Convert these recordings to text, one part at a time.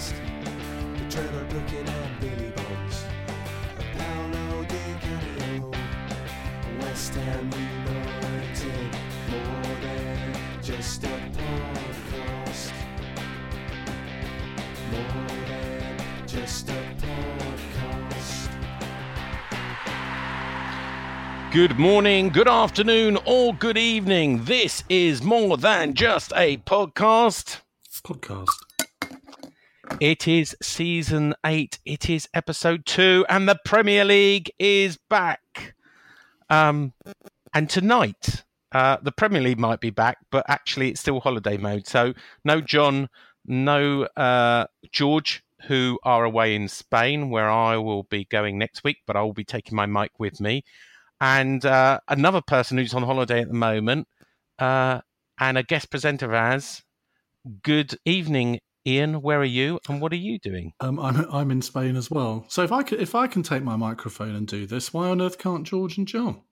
Jeff the Trevor Brooking and Billy Bonds, Paolo Di Canio, West Ham United, more than just a podcast. More than just a podcast. Good morning, good afternoon, or good evening. This is more than just a podcast. It's podcast. It is season eight. It is episode two, and the Premier League is back. Um, and tonight, uh, the Premier League might be back, but actually, it's still holiday mode. So, no John, no uh, George, who are away in Spain, where I will be going next week, but I will be taking my mic with me. And uh, another person who's on holiday at the moment, uh, and a guest presenter as. Good evening, Ian. Where are you, and what are you doing? Um, I'm I'm in Spain as well. So if I can, if I can take my microphone and do this, why on earth can't George and John?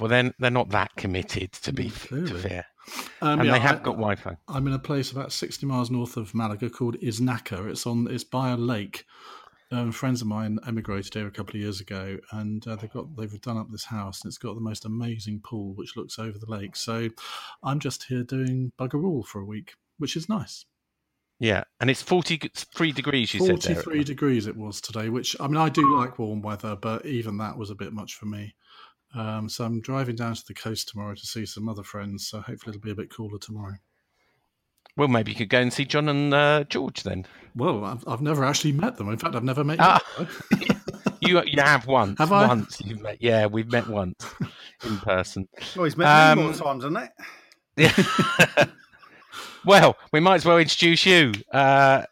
Well, then they're not that committed, to be Mm, to fair, Um, and yeah, they have I- got Wi-Fi. I'm in a place about 60 miles north of Malaga called Iznájar. It's on it's by a lake. Um, friends of mine emigrated here a couple of years ago, and uh, they've got they've done up this house, and it's got the most amazing pool which looks over the lake. So I'm just here doing bugger all for a week, which is nice. Yeah, and it's forty-three degrees. You said 43 degrees it was today, which I mean, I do like warm weather, but even that was a bit much for me. Um, so I'm driving down to the coast tomorrow to see some other friends. So hopefully it'll be a bit cooler tomorrow. Well, maybe you could go and see John and uh, George then. Well, I've, I've never actually met them. In fact, I've never met Ah. you. You you have once. Have I? Once you've met. Yeah, we've met once in person. Well, he's met Um, me more times than that. Yeah. well, we might as well introduce you, uh,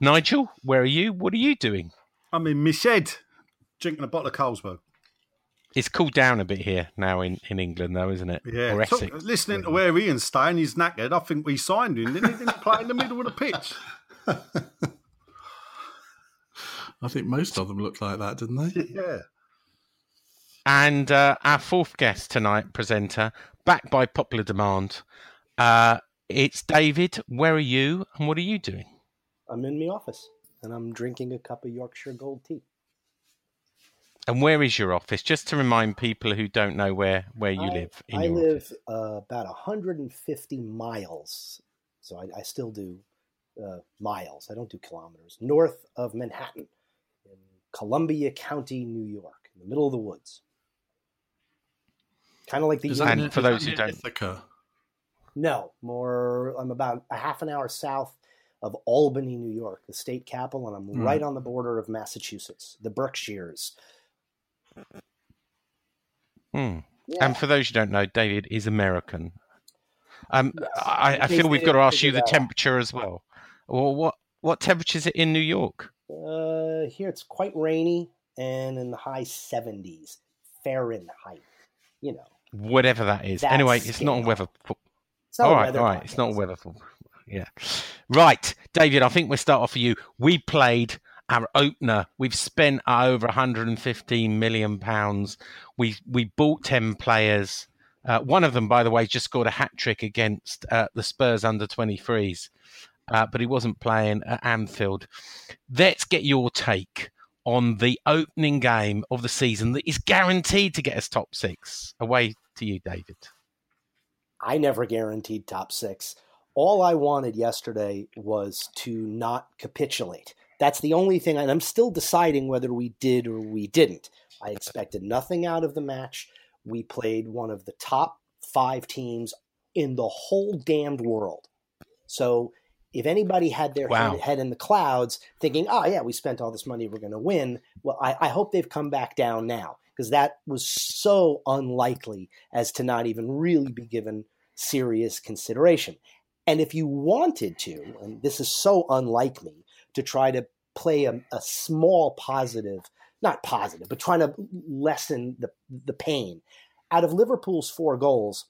Nigel. Where are you? What are you doing? I'm in my shed, drinking a bottle of Carlsberg. It's cooled down a bit here now in, in England, though, isn't it? Yeah. Or Talk- Essex. listening to where Ian's staying, he's knackered. I think we signed him, didn't he? Didn't he play in the middle of the pitch? I think most of them looked like that, didn't they? Yeah. And uh, our fourth guest tonight, presenter, back by popular demand. Uh, it's David. Where are you? And what are you doing? I'm in my office and I'm drinking a cup of Yorkshire Gold tea. And where is your office? Just to remind people who don't know where, where you I, live. In I your live office. uh, about 150 miles, so I, I still do uh, miles. I don't do kilometers. North of Manhattan, in Columbia County, New York, in the middle of the woods. Kind of like the Is And for those who don't- Ithaca? No more. I'm about a half an hour south of Albany, New York, the state capital, and I'm Hmm. right on the border of Massachusetts, the Berkshires. Hmm. Yeah. And for those who don't know, David is American. Um, Yes. I, I feel we've got to ask you the temperature as well. Well, what what temperature is it in New York? Uh, here it's quite rainy and in the high 70s Fahrenheit. You know, Whatever that is. That's anyway, it's not a weather. It's not all right, all right. It's not a weather. Yeah. Right, David. I think we'll start off for you. We played our opener. We've spent over 115 million pounds. We we bought 10 players. Uh, one of them, by the way, just scored a hat trick against uh, the Spurs under 23s, uh, but he wasn't playing at Anfield. Let's get your take on the opening game of the season that is guaranteed to get us top six. Away to you, David. I never guaranteed top six. All I wanted yesterday was to not capitulate. That's the only thing, and I'm still deciding whether we did or we didn't. I expected nothing out of the match. We played one of the top five teams in the whole damned world. So if anybody had their Wow. head, head in the clouds thinking, oh, yeah, we spent all this money, we're going to win, well, I, I hope they've come back down now because that was so unlikely as to not even really be given serious consideration. And if you wanted to, and this is so unlike me, to try to play a, a small positive, not positive, but trying to lessen the, the pain, out of Liverpool's four goals,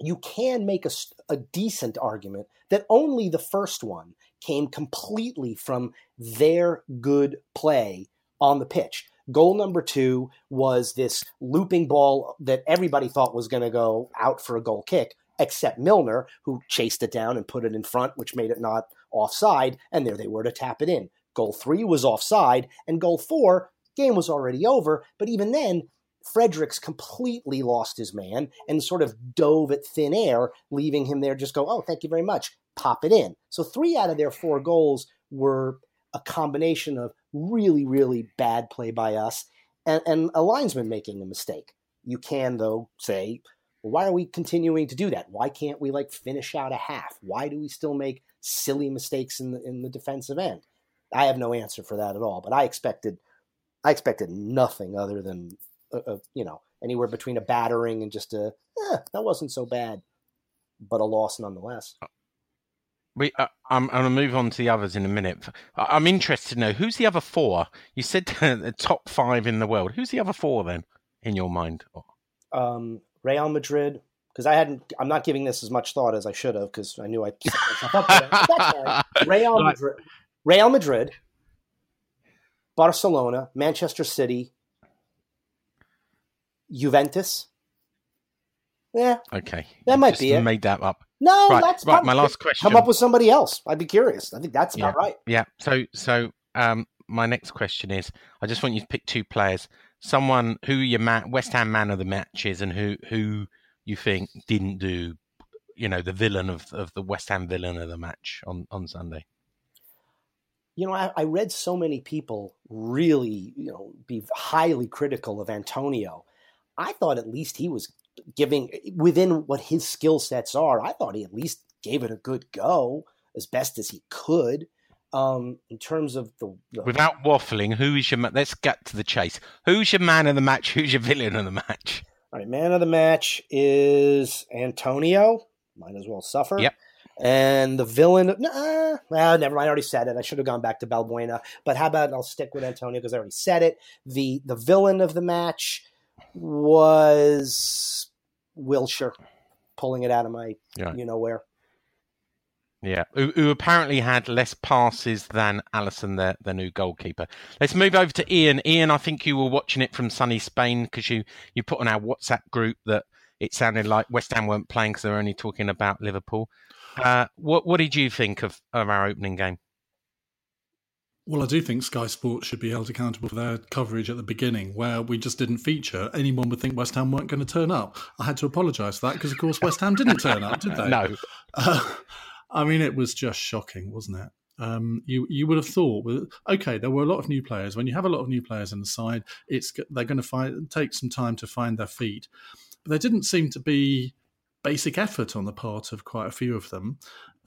you can make a decent argument that only the first one came completely from their good play on the pitch. Goal number two was this looping ball that everybody thought was going to go out for a goal kick, except Milner, who chased it down and put it in front, which made it not offside, and there they were to tap it in. Goal three was offside, and goal four, game was already over, but even then, Fredericks completely lost his man and sort of dove at thin air, leaving him there just go, oh, thank you very much, pop it in. So three out of their four goals were a combination of really, really bad play by us and, and a linesman making a mistake. You can, though, say, why are we continuing to do that? Why can't we like finish out a half? Why do we still make silly mistakes in the in the defensive end? I have no answer for that at all. But I expected, I expected nothing other than, uh, uh, you know, anywhere between a battering and just a eh, that wasn't so bad, but a loss nonetheless. We, uh, I'm, I'm going to move on to the others in a minute. I'm interested to know who's the other four. You said the top five in the world. Who's the other four then, in your mind? Um, Real Madrid, because I hadn't, I'm not giving this as much thought as I should have because I knew I set myself up for it. But that's all right. Real Madrid, Real Madrid, Barcelona, Manchester City, Juventus. Yeah, Okay, That might be it. Made that up. no, Right, that's right, my last question. Come up with somebody else. I'd be curious. I think that's about right. Yeah. So, so um, my next question is: I just want you to pick two players, someone who your man, West Ham man of the match is, and who who you think didn't do, you know, the villain of of the West Ham villain of the match on on Sunday. you know, I, I read so many people really, you know, be highly critical of Antonio. I thought at least he was giving within what his skill sets are. I thought he at least gave it a good go as best as he could. Um, in terms of the, the Without waffling, who is your? ma- Let's get to the chase. Who's your man of the match? Who's your villain of the match? all right, man of the match is Antonio. Might as well suffer. Yep. And the villain, nah, well, never mind. I already said it. I should have gone back to Balbuena. But how about I'll stick with Antonio because I already said it. The the villain of the match was Wilshere, pulling it out of my Yeah. you know where. Yeah, who, who apparently had less passes than Alisson, their, their new goalkeeper. Let's move over to Ian. Ian, I think you were watching it from sunny Spain because you, you put on our WhatsApp group that it sounded like West Ham weren't playing because they were only talking about Liverpool. Uh, what what did you think of, of our opening game? Well, I do think Sky Sports should be held accountable for their coverage at the beginning, where we just didn't feature. Anyone would think West Ham weren't going to turn up. I had to apologise for that because, of course, West Ham didn't turn up, did they? No, Uh, I mean, it was just shocking, wasn't it? Um, you you would have thought, okay, there were a lot of new players. When you have a lot of new players in the side, it's they're going to find take some time to find their feet. But there didn't seem to be basic effort on the part of quite a few of them.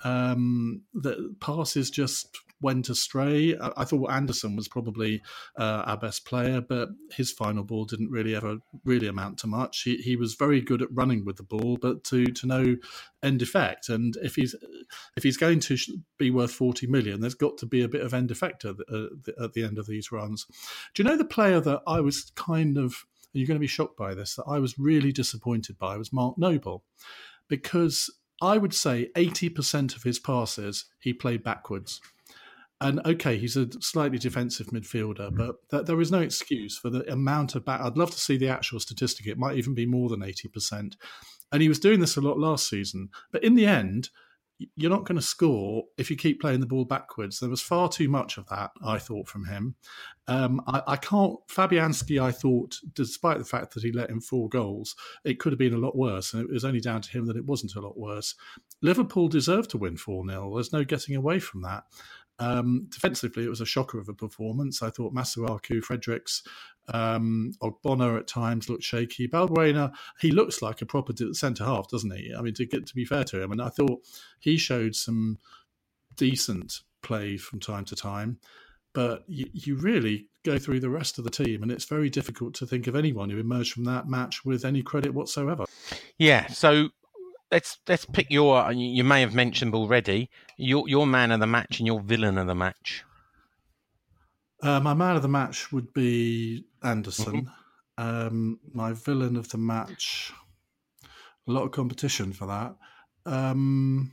Um, the passes just went astray. I, thought Anderson was probably uh, our best player, but his final ball didn't really ever really amount to much. He, he was very good at running with the ball, but to to no end effect. And if he's if he's going to be worth forty million, there's got to be a bit of end effect at the, at the end of these runs. Do you know the player that I was kind of? You're going to be shocked by this. That I was really disappointed by was Mark Noble, because I would say 80% of his passes he played backwards. And okay, he's a slightly defensive midfielder, but th- there is no excuse for the amount of back. I'd love to see the actual statistic. It might even be more than 80%. And he was doing this a lot last season. But in the end, you're not going to score if you keep playing the ball backwards. There was far too much of that, I thought, from him. Um, I, I, can't. Fabianski, I thought, despite the fact that he let in four goals, it could have been a lot worse. And it was only down to him that it wasn't a lot worse. Liverpool deserved to win 4 0. There's no getting away from that. Um, defensively, it was a shocker of a performance. I thought Masuaku, Fredericks, um, Ogbonna at times looked shaky. Balbuena, he looks like a proper centre half, doesn't he? I mean, to get to be fair to him, and I thought he showed some decent play from time to time. But you, you really go through the rest of the team, and it's very difficult to think of anyone who emerged from that match with any credit whatsoever. Yeah. So let's let's pick your. You may have mentioned already your your man of the match and your villain of the match. Uh, my man of the match would be Anderson. Mm-hmm. Um, my villain of the match, a lot of competition for that. Um,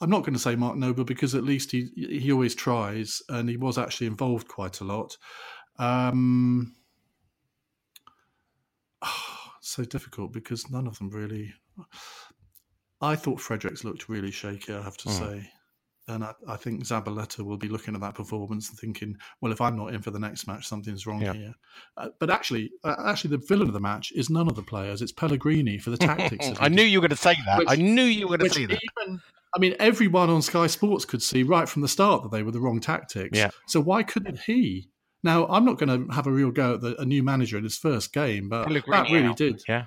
I'm not going to say Mark Noble because at least he he always tries, and he was actually involved quite a lot. Um, oh, so difficult because none of them really. I thought Fredericks looked really shaky. I have to mm. say. And I, I, think Zabaleta will be looking at that performance and thinking, well, if I'm not in for the next match, something's wrong yeah. here. Uh, but actually, uh, actually, the villain of the match is none of the players. It's Pellegrini for the tactics. I knew you were going to say that. Which, I knew you were going to say that. Even, I mean, everyone on Sky Sports could see right from the start that they were the wrong tactics. Yeah. So why couldn't he? Now, I'm not going to have a real go at the, a new manager in his first game, but Pellegrini that really out. did. Yeah.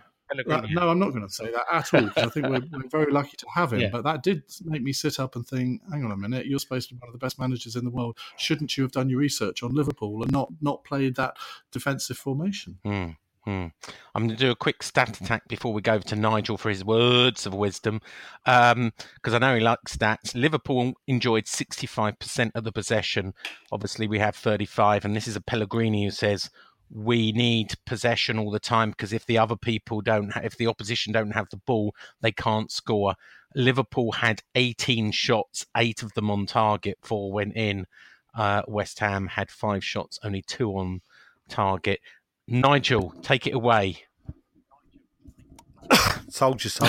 That, no, I'm not going to say that at all because I think we're, we're, very lucky to have him. Yeah. But that did make me sit up and think, hang on a minute, you're supposed to be one of the best managers in the world. Shouldn't you have done your research on Liverpool and not not played that defensive formation? Mm. Hmm. I'm going to do a quick stat attack before we go over to Nigel for his words of wisdom, because um, I know he likes stats. Liverpool enjoyed 65% of the possession. Obviously, we have 35, and this is a Pellegrini who says we need possession all the time because if the other people don't, if the opposition don't have the ball, they can't score. Liverpool had 18 shots, eight of them on target, four went in. Uh, West Ham had five shots, only two on target. Nigel, take it away. Told you so.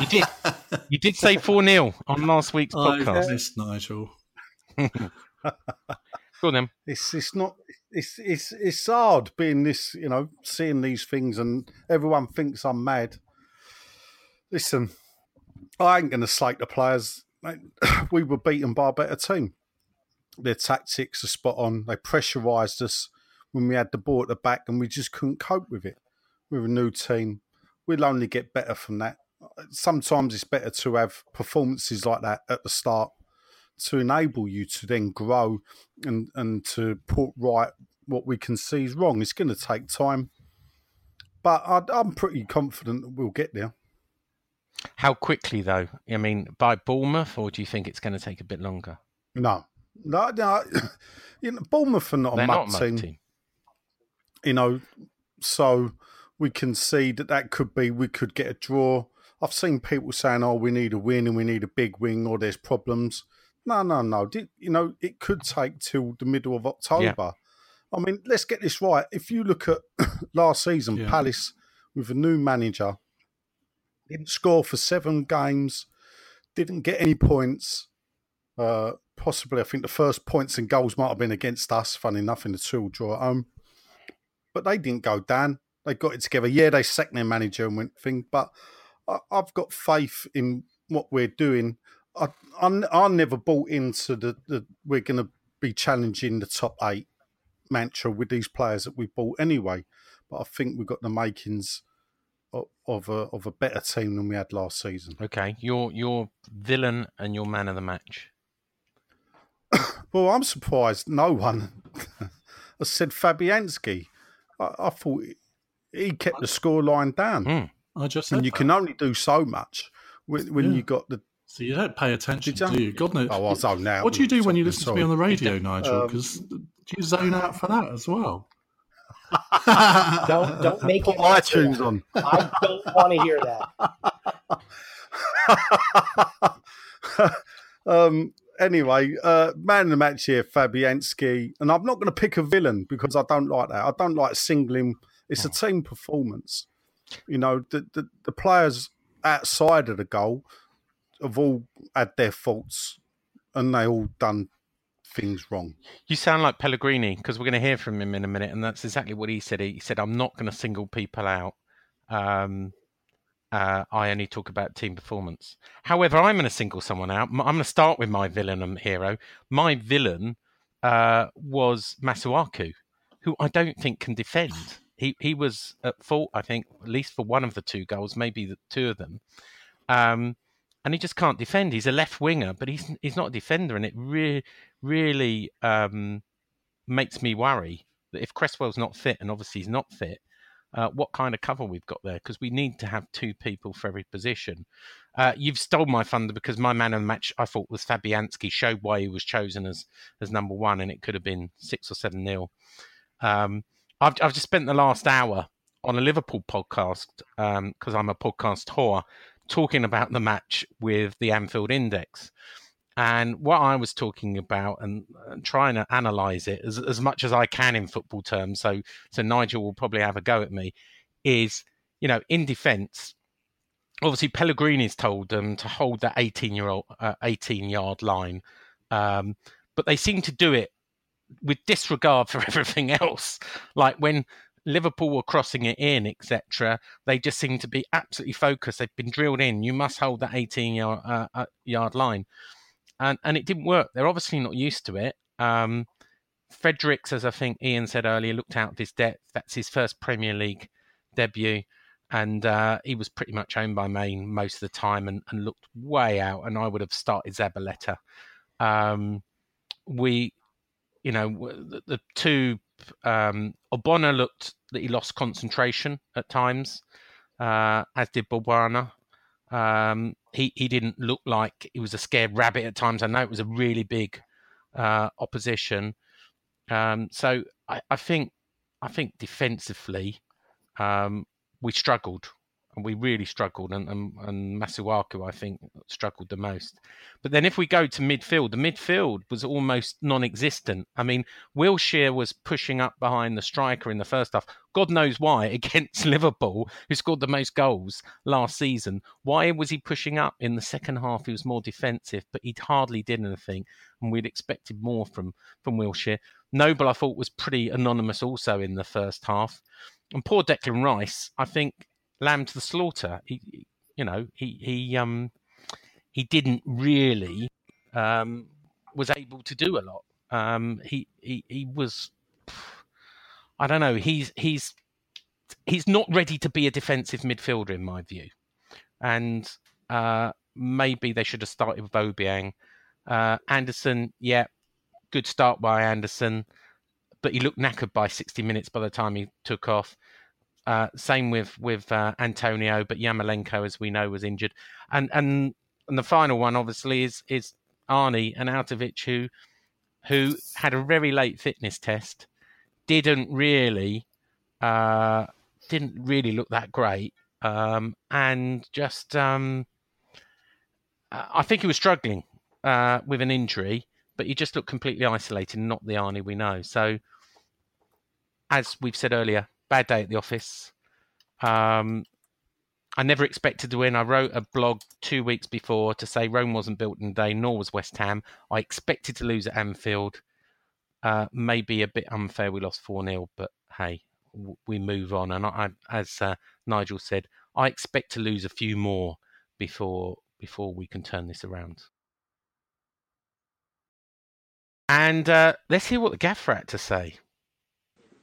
you did. You did say four 0 on last week's podcast. Yes, Nigel. Go on then. It's it's not it's it's it's hard being this, you know, seeing these things and everyone thinks I'm mad. Listen, I ain't gonna slate the players. We were beaten by a better team. Their tactics are spot on. They pressurised us when we had the ball at the back and we just couldn't cope with it. With a new team, we'll only get better from that. Sometimes it's better to have performances like that at the start to enable you to then grow and and to put right what we can see is wrong. It's going to take time, but I, I'm pretty confident that we'll get there. How quickly, though? I mean, by Bournemouth, or do you think it's going to take a bit longer? No, no, no. you know, Bournemouth are not They're a mud, not team. team. You know, so we can see that that could be we could get a draw. I've seen people saying, "Oh, we need a win and we need a big win," or "There's problems." No, no, no. Did, You know, it could take till the middle of October. Yeah. I mean, let's get this right. If you look at last season, yeah. Palace with a new manager didn't score for seven games, didn't get any points. Uh, possibly, I think the first points and goals might have been against us. Funny enough, in the two draw at home, but they didn't go down. They got it together. Yeah, they sacked their manager and went thing, but I, I've got faith in what we're doing. I, I, I never bought into the, the we're going to be challenging the top eight mantra with these players that we bought anyway. But I think we've got the makings of, of a of a better team than we had last season. Okay, your your villain and your man of the match. well, I'm surprised no one has said Fabianski. I, I, thought he kept the score line down. Mm. I just and you that. can only do so much when, when yeah. you got the so you don't pay attention, do you? God knows. Oh, I zone out. What do you do when you listen sorry. to me on the radio, Nigel? Because um, do you zone out for that as well? don't don't make Put iTunes on. I don't want to hear that. um. Anyway, uh, man of the match here, Fabianski, and I'm not going to pick a villain because I don't like that. I don't like singling. It's a team performance. You know, the the, the players outside of the goal have all had their faults, and they all done things wrong. You sound like Pellegrini because we're going to hear from him in a minute, and that's exactly what he said. He said, "I'm not going to single people out. Um, uh, I only talk about team performance. However, I'm going to single someone out. I'm going to start with my villain and hero. My villain uh, was Masuaku, who I don't think can defend. He he was at fault, I think, at least for one of the two goals, maybe the two of them. Um, and he just can't defend. He's a left winger, but he's he's not a defender, and it really really um, makes me worry that if Cresswell's not fit, and obviously he's not fit, uh, what kind of cover we've got there because we need to have two people for every position. Uh, you've stole my thunder because my man of the match I thought was Fabianski showed why he was chosen as as number one, and it could have been six or seven nil. Um, I've I've just spent the last hour on a Liverpool podcast because um, I'm a podcast whore talking about the match with the Anfield Index. And what I was talking about and, and, trying to analyze it as, as much as I can in football terms, so so Nigel will probably have a go at me, is you know in defence, obviously Pellegrini's told them to hold that eighteen year old uh, eighteen yard line, um, but they seem to do it with disregard for everything else. Like when Liverpool were crossing it in, etc. They just seem to be absolutely focused. They've been drilled in. You must hold that 18 yard, uh, uh, yard line, and and it didn't work. They're obviously not used to it. Um, Fredericks, as I think Ian said earlier, looked out of his depth. That's his first Premier League debut, and uh, he was pretty much owned by Mané most of the time and, and looked way out. And I would have started Zabaleta. Um, we, you know, the, the two um, Ogbonna looked that he lost concentration at times, uh, as did Balbuena. Um, he he didn't look like he was a scared rabbit at times. I know it was a really big uh, opposition. Um, so I, I, think I think defensively um, we struggled we really struggled, and, and, and Masuaku, I think, struggled the most. But then if we go to midfield, the midfield was almost non existent. I mean, Wilshere was pushing up behind the striker in the first half. God knows why, against Liverpool, who scored the most goals last season. Why was he pushing up in the second half? He was more defensive, but he hardly did anything, and we'd expected more from, from Wilshere. Noble, I thought, was pretty anonymous also in the first half. And poor Declan Rice, I think lamb to the slaughter. He, you know, he he um he didn't really um was able to do a lot. Um, he he he was. I don't know. He's he's he's not ready to be a defensive midfielder in my view, and uh, maybe they should have started with Obiang. Uh, Anderson, yeah, good start by Anderson, but he looked knackered by 60 minutes by the time he took off. Uh, same with with uh, Antonio, but Yarmolenko, as we know, was injured. And and and the final one, obviously, is is Arnie and Arnautovic, who who had a very late fitness test, didn't really uh, didn't really look that great, um, and just um, I think he was struggling uh, with an injury, but he just looked completely isolated, not the Arnie we know. So, as we've said earlier, bad day at the office. Um, I never expected to win. I wrote a blog two weeks before to say Rome wasn't built in a day, nor was West Ham. I expected to lose at Anfield. Uh, maybe a bit unfair. We lost 4 0, but hey, w- we move on. And I, I as uh, Nigel said, I expect to lose a few more before before we can turn this around. And uh, let's hear what the gaffer had to say.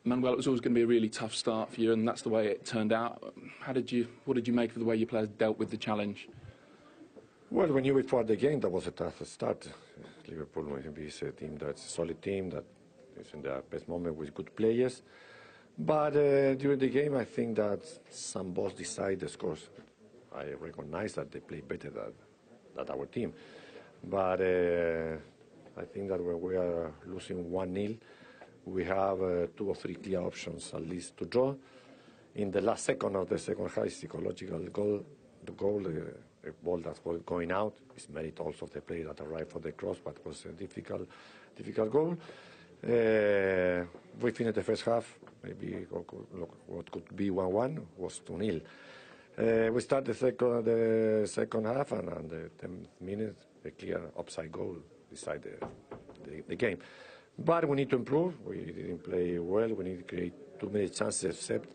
Manuel, it was always going to be a really tough start for you, and that's the way it turned out. How did you? What did you make of the way your players dealt with the challenge? Well, we knew before the game that was a tough start. Liverpool is a team that's a solid team that is in their best moment with good players. But uh, during the game, I think that some balls decided, of course, I recognize that they play better than, than our team. But uh, I think that when we are losing 1 0, we have uh, two or three clear options at least to draw. In the last second of the second half, psychological goal, the goal, uh, a ball that was going out, is merit also of the player that arrived for the cross, but was a difficult, difficult goal. Uh, we finished the first half, maybe what could be 1-1 was 2-0. Uh, we start the second, the second half, and, and the 10 minutes, a clear upside goal decide the, the, the, game. But we need to improve. We didn't play well. We need to create too many chances, except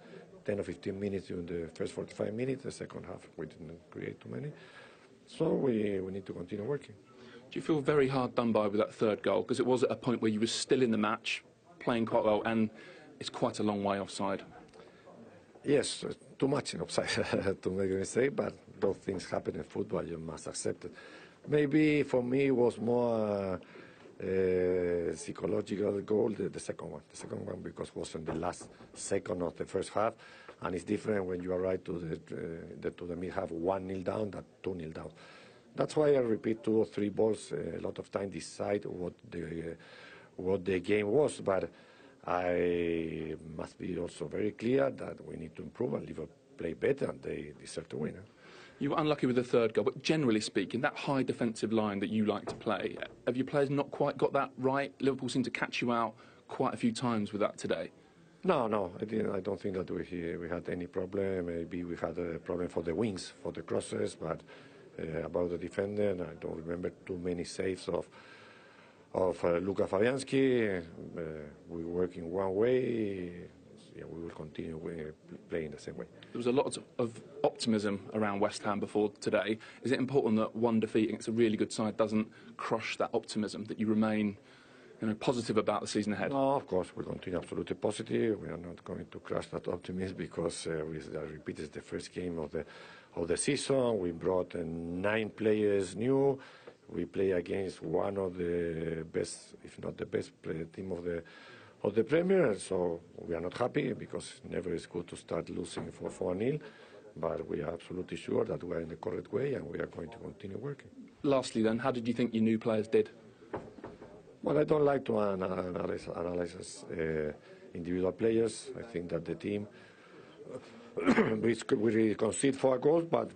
10 or 15 minutes during the first 45 minutes. The second half, we didn't create too many. So we, we need to continue working. Do you feel very hard done by with that third goal? Because it was at a point where you were still in the match, playing quite well, and it's quite a long way offside. Yes, uh, too much in offside to make a mistake, but those things happen in football. You must accept it. Maybe for me it was more uh, psychological goal, the, the, second one. The second one because it was in the last second of the first half, and it's different when you arrive to the, uh, the to the mid half one nil down than two nil down. That's why I repeat two or three balls uh, a lot of time decide what the uh, what the game was, but I must be also very clear that we need to improve and Liverpool play better, and they deserve to win. You were unlucky with the third goal, but generally speaking, that high defensive line that you like to play, have your players not quite got that right? Liverpool seem to catch you out quite a few times with that today. No, no, I, didn't, I don't think that we we had any problem. Maybe we had a problem for the wings, for the crosses, but uh, about the defender, I don't remember too many saves of of uh, Luka Fabianski. Uh, we work in one way. Yeah, we will continue playing the same way. There was a lot of optimism around West Ham before today. Is it important that one defeat against a really good side doesn't crush that optimism, that you remain you know, positive about the season ahead? No, of course, we continue absolutely positive. We are not going to crush that optimism because uh, we, I repeat, it's the first game of the of the season. We brought uh, nine players new. We play against one of the best, if not the best, team of the of the Premier. So we are not happy because never is good to start losing for 4 0. But we are absolutely sure that we are in the correct way and we are going to continue working. Lastly, then, how did you think your new players did? Well, I don't like to analyze, analyze uh, individual players. I think that the team we, we concede four goals, but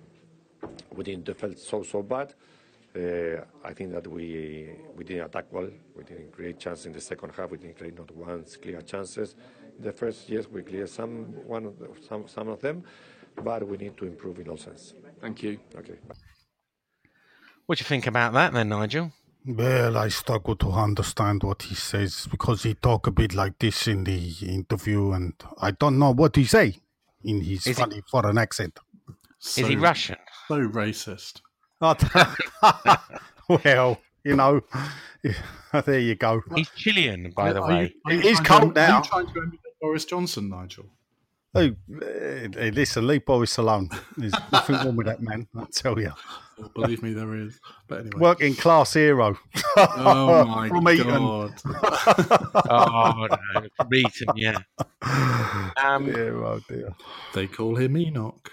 we didn't defend so so bad. Uh, I think that we we didn't attack well. We didn't create chances in the second half. We didn't create not one clear chances. In the first yes, we cleared some one of the, some some of them, but we need to improve in all sense. Thank you. Okay. What do you think about that, then, Nigel? Well, I struggle to understand what he says because he talk a bit like this in the interview, and I don't know what he say in his is funny he, foreign accent. So, is he Russian? So racist. well, you know, there you go. He's Chilean, by the way. He's cold now. Are you trying to emulate Boris Johnson, Nigel? Oh, hey, listen, leave Boris alone. There's nothing wrong with that man, I tell you. Well, believe me, there is. But anyway, working class hero. oh my god! oh no, from Eton, yeah. Um, dear, oh dear. They call him Enoch.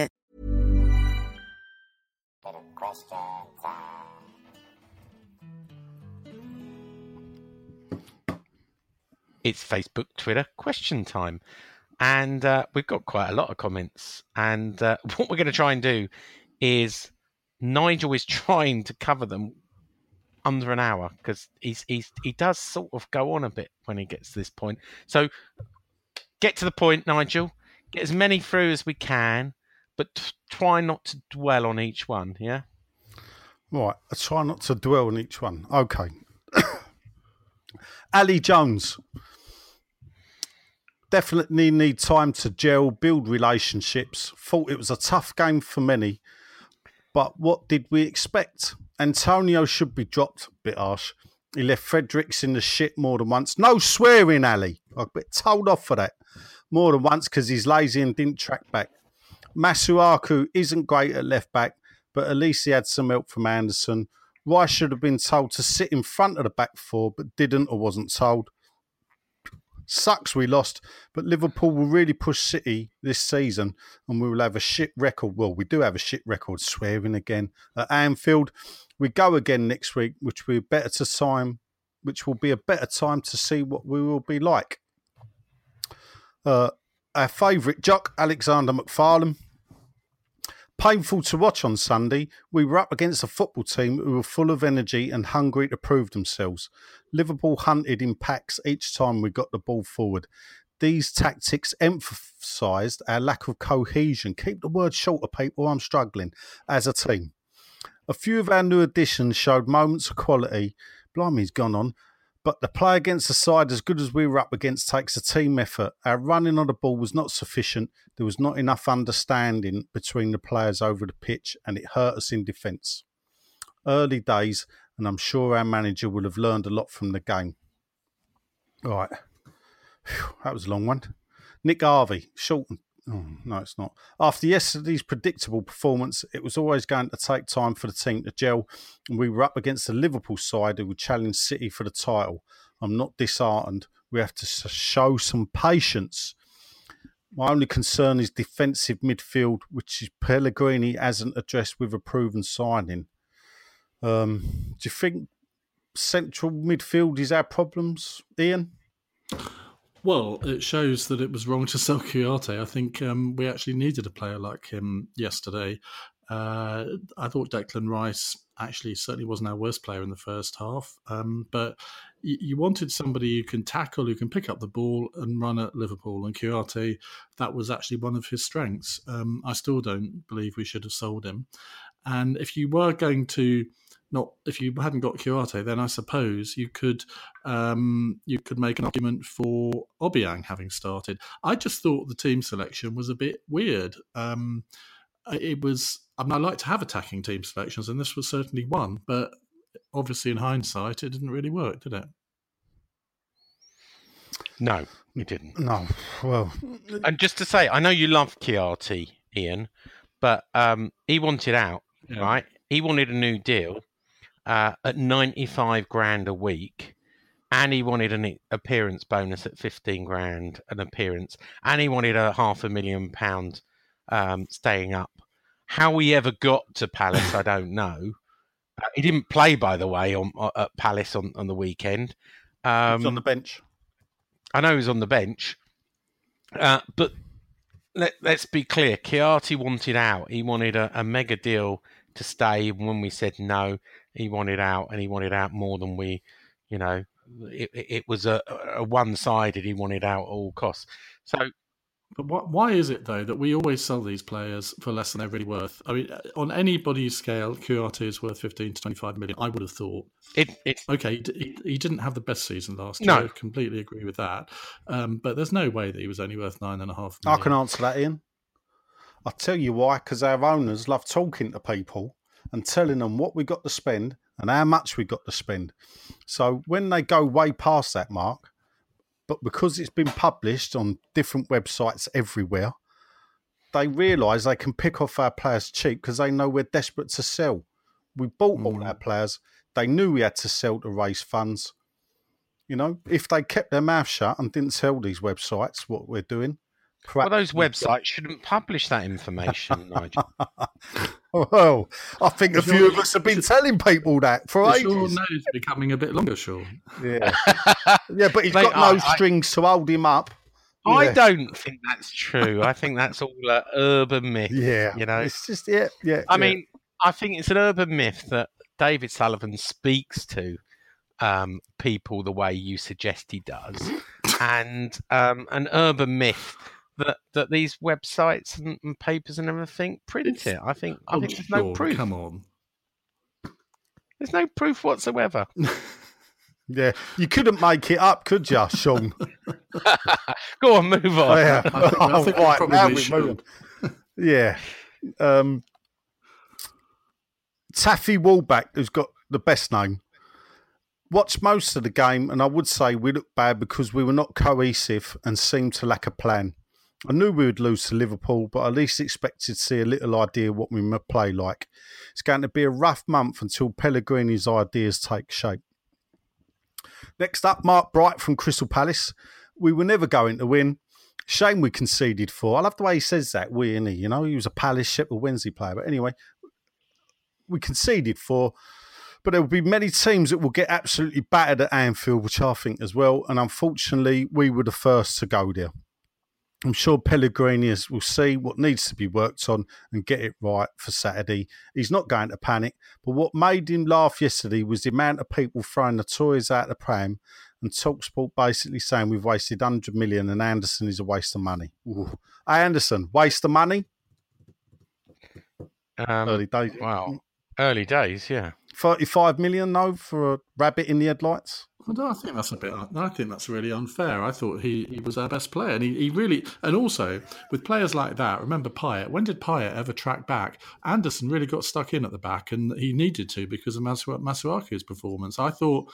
It's Facebook, Twitter question time. And uh, we've got quite a lot of comments. And uh, what we're going to try and do is Nigel is trying to cover them under an hour because he's, he's he does sort of go on a bit when he gets to this point. So get to the point, Nigel. Get as many through as we can, but try not to dwell on each one. Yeah. Right. I try not to dwell on each one. Okay. Ali Jones. Definitely need time to gel, build relationships. Thought it was a tough game for many, but what did we expect? Antonio should be dropped. Bit harsh. He left Fredericks in the shit more than once. No swearing, Ali. I've been told off for that more than once because he's lazy and didn't track back. Masuaku isn't great at left back, but at least he had some help from Anderson. Rice should have been told to sit in front of the back four, but didn't or wasn't told. Sucks we lost, but Liverpool will really push City this season and we will have a shit record. Well, we do have a shit record, swearing again at Anfield. We go again next week, which will be better to time, which will be a better time to see what we will be like. Uh, our favourite jock, Alexander McFarlane, painful to watch on Sunday. We were up against a football team who were full of energy and hungry to prove themselves. Liverpool hunted in packs each time we got the ball forward. These tactics emphasised our lack of cohesion. Keep the word short of people, I'm struggling as a team. A few of our new additions showed moments of quality. Blimey's gone on. But the play against the side as good as we were up against takes a team effort. Our running on the ball was not sufficient. There was not enough understanding between the players over the pitch, and it hurt us in defence. Early days, and I'm sure our manager will have learned a lot from the game. All right. Whew, that was a long one. Nick Harvey, short and Oh, no, it's not. After yesterday's predictable performance, it was always going to take time for the team to gel, and we were up against the Liverpool side who would challenge City for the title. I'm not disheartened. We have to show some patience. My only concern is defensive midfield, which is Pellegrini hasn't addressed with a proven signing. Um, do you think central midfield is our problems, Ian? Well, it shows that it was wrong to sell Kouyaté. I think um, we actually needed a player like him yesterday. Uh, I thought Declan Rice actually certainly wasn't our worst player in the first half, um, but you, you, wanted somebody who can tackle, who can pick up the ball and run at Liverpool. And Kouyaté, that was actually one of his strengths. Um, I still don't believe we should have sold him. And if you were going to not if you hadn't got Kouyaté, then I suppose you could um, you could make an argument for Obiang having started. I just thought the team selection was a bit weird. Um, it was. I mean, I like to have attacking team selections, and this was certainly one. But obviously, in hindsight, it didn't really work, did it? No, it didn't. No. Well, and just to say, I know you love Kouyaté, Ian, but um, he wanted out, yeah. right? He wanted a new deal uh, at 95 grand a week and he wanted an appearance bonus at 15 grand an appearance and he wanted a half a million pound um, staying up. How he ever got to palace i don't know. Uh, he didn't play by the way on uh, at palace on, on the weekend. Um, on the bench. I know he was on the bench. Uh, but let, us be clear Kouyaté wanted out. He wanted a, a mega deal to stay when we said no he wanted out, and he wanted out more than we, you know, it, it was a, a one sided. He wanted out at all costs. So, but why is it though that we always sell these players for less than they're really worth? I mean, on anybody's scale, Kouyaté is worth fifteen to twenty-five million. I would have thought. It, it okay. He, he, didn't have the best season last year. No, I completely agree with that. Um, but there's no way that he was only worth nine and a half. Million. I can answer that, Ian. I'll tell you why. Because our owners love talking to people and telling them what we got to spend and how much we got to spend. So when they go way past that mark, but because it's been published on different websites everywhere, they realise they can pick off our players cheap because they know we're desperate to sell. We bought mm. all our players. They knew we had to sell to raise funds. You know, if they kept their mouth shut and didn't tell these websites what we're doing, well, those websites shouldn't publish that information, Nigel. Well, I think a few of us have been telling people that for ages. Sean nose becoming a bit longer, Sean. Yeah, yeah, but he's Mate, got no I- I- strings to hold him up. I Yeah. don't think that's true. I think that's all uh, urban myth. Yeah, you know. it's just yeah, yeah. I yeah. mean, I think it's an urban myth that David Sullivan speaks to um, people the way you suggest he does, and um, an urban myth that, that these websites and, and papers and everything print it. I think I think there's no proof. Come on. There's no proof whatsoever. yeah, you couldn't make it up, could you, Sean? Go on, move on. Oh, yeah. I think- I think we right, now we move on. Yeah. Um, Taffy Wallback, who's got the best name, watched most of the game, and I would say we looked bad because we were not cohesive and seemed to lack a plan. I knew we would lose to Liverpool, but I at least expected to see a little idea what we might play like. It's going to be a rough month until Pellegrini's ideas take shape. Next up, Mark Bright from Crystal Palace. We were never going to win. Shame we conceded four. I love the way he says that. We, and he, you know, he was a Palace Sheffield Wednesday player. But anyway, we conceded four. But there will be many teams that will get absolutely battered at Anfield, which I think as well. And unfortunately, we were the first to go there. I'm sure Pellegrinius will see what needs to be worked on and get it right for Saturday. He's not going to panic, but what made him laugh yesterday was the amount of people throwing the toys out the pram and Talksport basically saying we've wasted 100 million and Anderson is a waste of money. Ooh. Hey, Anderson, waste of money? Um, Early days. Wow, early days, yeah. 35 million, though, for a rabbit in the headlights? I, don't, I think that's a bit. I think that's really unfair. I thought he, he was our best player, and he, he really. And also with players like that, remember Payet. When did Payet ever track back? Anderson really got stuck in at the back, and he needed to because of Masu- Masuaku's performance. I thought.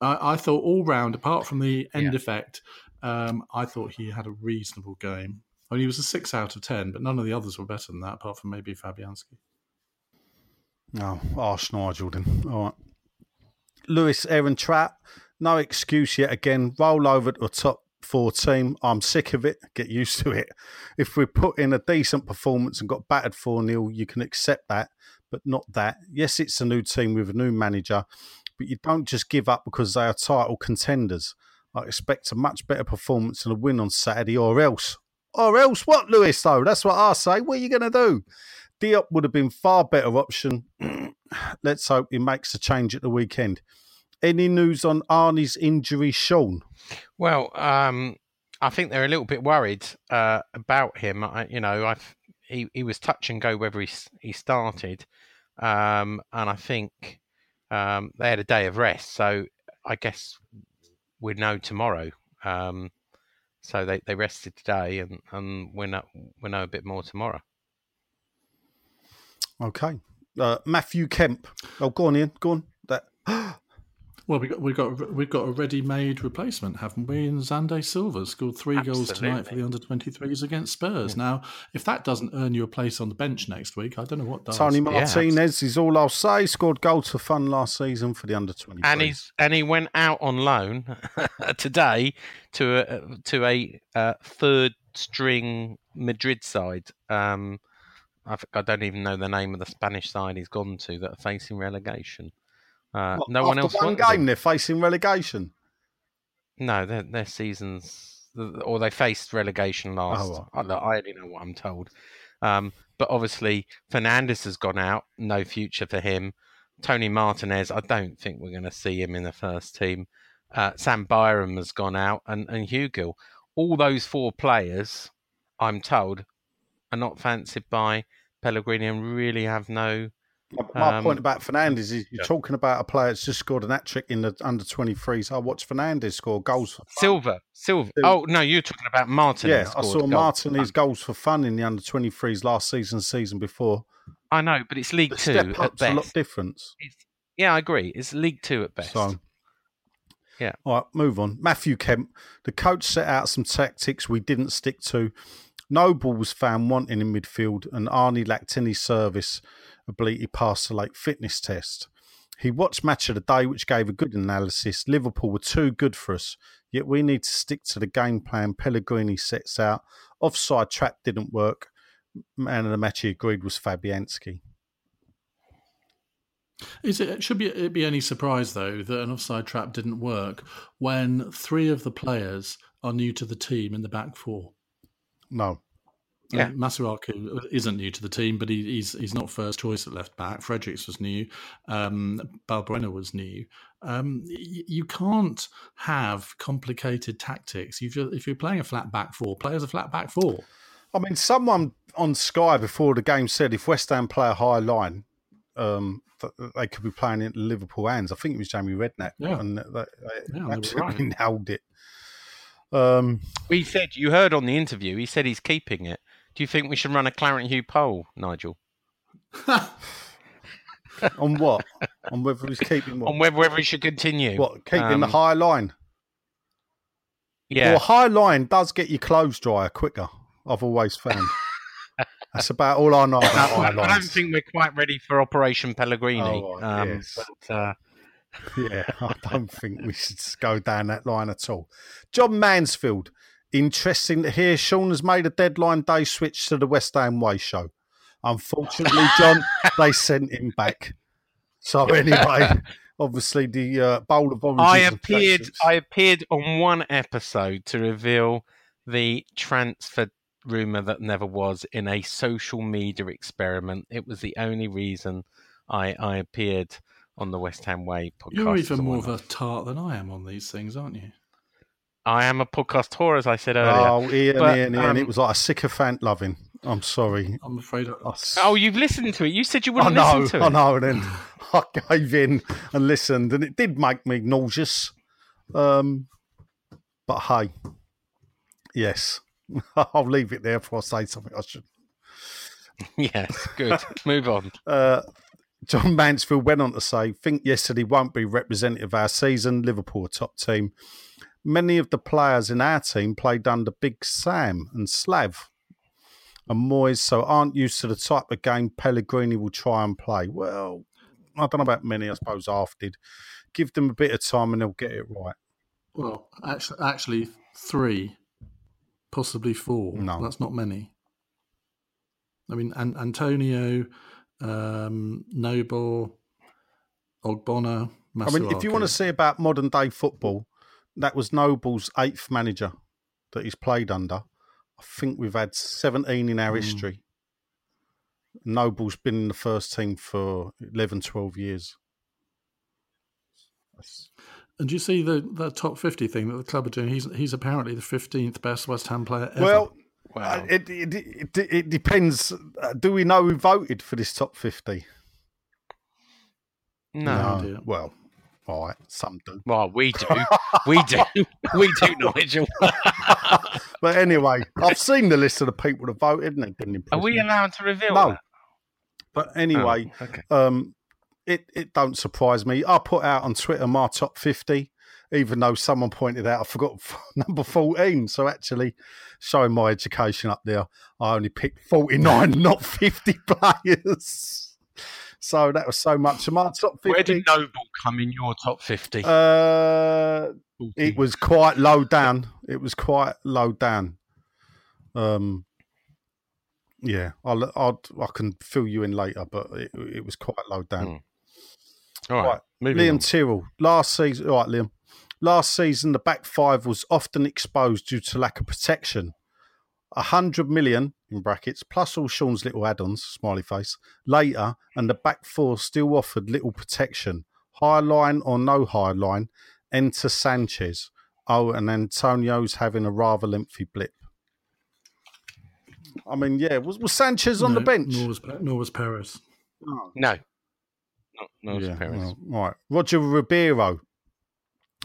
I I thought all round, apart from the end effect, um, I thought he had a reasonable game. I mean, he was a six out of ten, but none of the others were better than that, apart from maybe Fabianski. No, harsh Nigel then. All right. Lewis, Aaron Trapp, no excuse yet again. Roll over to a top four team. I'm sick of it. Get used to it. If we put in a decent performance and got battered 4 0, you can accept that, but not that. Yes, it's a new team with a new manager, but you don't just give up because they are title contenders. I expect a much better performance and a win on Saturday, or else. Or else what, Lewis, though? That's what I say. What are you going to do? Diop would have been far better option. Let's hope he makes a change at the weekend. Any news on Arnie's injury, Sean? Well, um, I think they're a little bit worried uh, about him. I, you know, I he he was touch and go whether he he started, um, and I think um, they had a day of rest. So I guess we'd know tomorrow. Um, so they, they rested today, and and we know we know a bit more tomorrow. Okay. Uh, Matthew Kemp. Oh, go on, Ian. Go on. That. Well, we got we got we've got a ready-made replacement, haven't we? And Xande Silva scored three goals tonight for the under 23s against Spurs. Now, if that doesn't earn you a place on the bench next week, I don't know what does. Toni Martinez is all I'll say. Scored goals for fun last season for the under 20. and he's and he went out on loan today to a to a uh, third string Madrid side. Um, I, f- I don't even know the name of the Spanish side he's gone to that are facing relegation. Uh, What, no one else. one game, they're facing relegation. No, their their seasons, or they faced relegation last. Oh, I, look, I only know what I'm told. Um, but obviously, Fernandes has gone out. No future for him. Toni Martinez, I don't think we're going to see him in the first team. Uh, Sam Byram has gone out, and and Hugill. All those four players, I'm told, are not fancied by Pellegrini and really have no. My um, point about Fernandez is you're talking about a player that's just scored an hat trick in the under 23s. I watched Fernandez score goals for Silver, Silver. Oh no, you're talking about Martin. Yeah, I saw. Martinez goals for fun in the under 23s last season, season before. I know, but it's League The Two step at up's a lot best. different. Yeah, I agree. It's League Two at best. So, yeah. All right, move on. Matthew Kemp. The coach set out some tactics we didn't stick to. Noble was found wanting in midfield, and Arnie lacked any service. Ability passed the late fitness test. He watched match of the day, which gave a good analysis. Liverpool were too good for us, yet we need to stick to the game plan Pellegrini sets out. Offside trap didn't work. Man of the match he agreed was Fabianski. Is it should be it be any surprise though that an offside trap didn't work when three of the players are new to the team in the back four? No. Yeah, uh, Masuaku isn't new to the team, but he, he's he's not first choice at left back. Fredericks was new. Um, Balbuena was new. Um, y- you can't have complicated tactics. You just, if you're playing a flat back four, play as a flat back four. I mean, someone on Sky before the game said if West Ham play a high line, um, they could be playing in Liverpool hands. I think it was Jamie Redknapp, yeah. and they, they yeah, absolutely right. nailed it. Um, he said you heard on the interview. He said he's keeping it. Do you think we should run a Claret and Hugh poll, Nigel? on what? On whether he's keeping what? On whether, whether he should continue. What? Keeping Um, the high line. Yeah. Well, high line does get your clothes drier quicker. I've always found. That's about all I know about high I don't think we're quite ready for Operation Pellegrini. Oh, right, um, yes. but, uh, yeah, I don't think we should go down that line at all. John Mansfield. Interesting to hear Sean has made a deadline day switch to the West Ham Way show. Unfortunately, John, they sent him back. So anyway, obviously the uh, bowl of oranges. I appeared. I appeared on one episode to reveal the transfer rumor that never was in a social media experiment. It was the only reason I, I appeared on the West Ham Way podcast. You're even more of a tart than I am on these things, aren't you? I am a podcast whore, as I said earlier. Oh, Ian, But, Ian, Ian. um, It was like a sycophant loving. I'm sorry. I'm afraid. I, I, s- Oh, you've listened to it. You said you wouldn't know, listen to it. I know. And then I gave in and listened, and it did make me nauseous. Um, but hey, yes, I'll leave it there before I say something I should. yes, good. Move on. Uh, John Mansfield went on to say, think yesterday won't be representative of our season. Liverpool, top team. Many of the players in our team played under Big Sam and Slav and Moyes, so aren't used to the type of game Pellegrini will try and play. Well, I don't know about many, I suppose half did. Give them a bit of time and they'll get it right. well, actually, actually, three, possibly four. No. that's not many. I mean, An- Antonio, um, Noble, Ogbonna. I mean, if you want to see about modern day football, that was Noble's eighth manager that he's played under. I think we've had 17 in our Mm. history. Noble's been in the first team for 11, 12 years. That's- And do you see the, the top 50 thing that the club are doing? He's he's apparently the 15th best West Ham player ever. Well, Wow. uh, it, it, it, it depends. Uh, Do we know who voted for this top 50? no. idea. Well, all right, some do. Well, we do. we do. We do, Nigel. But anyway, I've seen the list of the people that voted and it didn't impress Are we me. allowed to reveal No. that? But anyway, Oh, okay. um, it it don't surprise me. I put out on Twitter my top fifty, even though someone pointed out I forgot number fourteen. So actually, showing my education up there, I only picked forty nine, not fifty players. So that was so much of my top fifty. Where did Noble come in your top 50? uh, it was quite low down. It was quite low down. Um, yeah, I'll, I'll I can fill you in later, but it, it was quite low down. Hmm. All right. Right, Liam on. Tyrrell, last season, all right, Liam. Last season, the back five was often exposed due to lack of protection. A hundred million in brackets plus all Sean's little add-ons, smiley face. Later, and the back four still offered little protection. High line or no high line. Enter Sanchez. Oh, and Antonio's having a rather lengthy blip. I mean, yeah, was, was Sanchez on the bench? Nor was, Pe- nor was Perez. No. No, no, it's Yeah, Perez. well, right. Roger Ribeiro,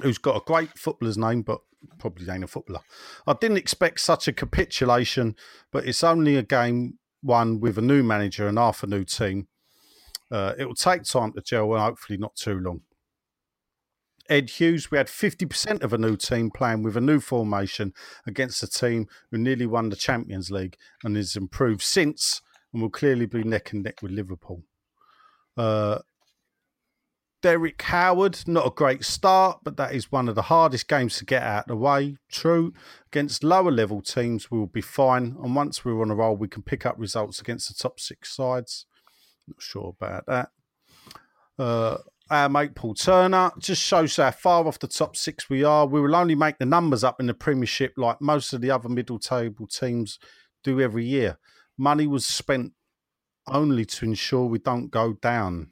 who's got a great footballer's name, but probably ain't a footballer. I didn't expect such a capitulation, but it's only a game one with a new manager and half a new team. Uh, it will take time to gel and hopefully not too long. Ed Hughes, we had 50% of a new team playing with a new formation against a team who nearly won the Champions League and has improved since and will clearly be neck and neck with Liverpool. Uh, Derek Howard, not a great start, but that is one of the hardest games to get out of the way. True. Against lower level teams, we will be fine. And once we're on a roll, we can pick up results against the top six sides. Not sure about that. Uh, our mate Paul Turner just shows how far off the top six we are. We will only make the numbers up in the Premiership like most of the other middle table teams do every year. Money was spent only to ensure we don't go down.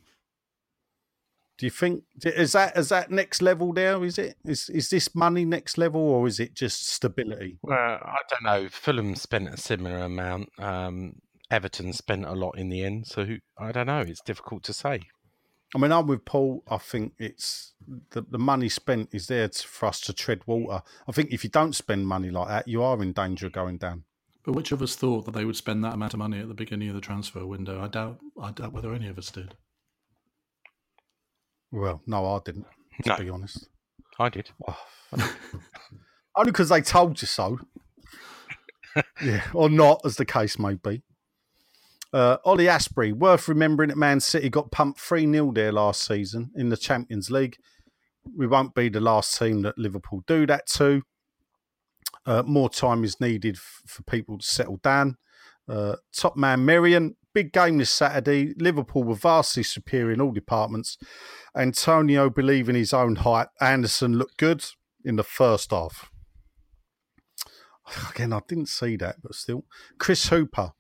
Do you think is that is that next level there? Is it is is this money next level or is it just stability? Well, I don't know. Fulham spent a similar amount. Um, Everton spent a lot in the end, so who, I don't know. It's difficult to say. I mean, I'm with Paul. I think it's the, the money spent is there to, for us to tread water. I think if you don't spend money like that, you are in danger of going down. But which of us thought that they would spend that amount of money at the beginning of the transfer window? I doubt. I doubt whether any of us did. Well, no, I didn't. To no. be honest, I did. Oh, Only because they told you so. yeah, or not, as the case may be. Uh, Ollie Asprey, worth remembering that Man City got pumped 3 0 there last season in the Champions League. We won't be the last team that Liverpool do that to. Uh, more time is needed f- for people to settle down. Uh, top man Marion, big game this Saturday. Liverpool were vastly superior in all departments. Antonio believing his own height. Anderson looked good in the first half. Again, I didn't see that, but still. Chris Hooper,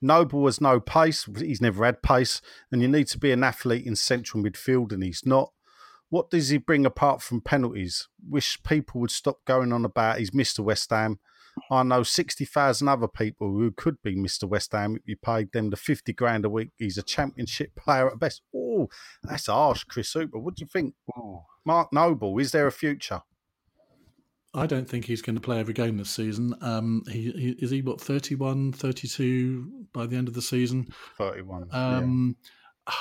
Noble has no pace. He's never had pace, and you need to be an athlete in central midfield, and he's not. What does he bring apart from penalties? Wish people would stop going on about he's Mr. West Ham. I know 60,000 other people who could be Mr. West Ham if you paid them the 50 grand a week. He's a championship player at best. Oh, that's harsh, Chris Hooper. What do you think? Oh. Mark Noble, is there a future? I don't think he's going to play every game this season. Um, he, he, is he what 31, 32 by the end of the season? Thirty one. Um, yeah.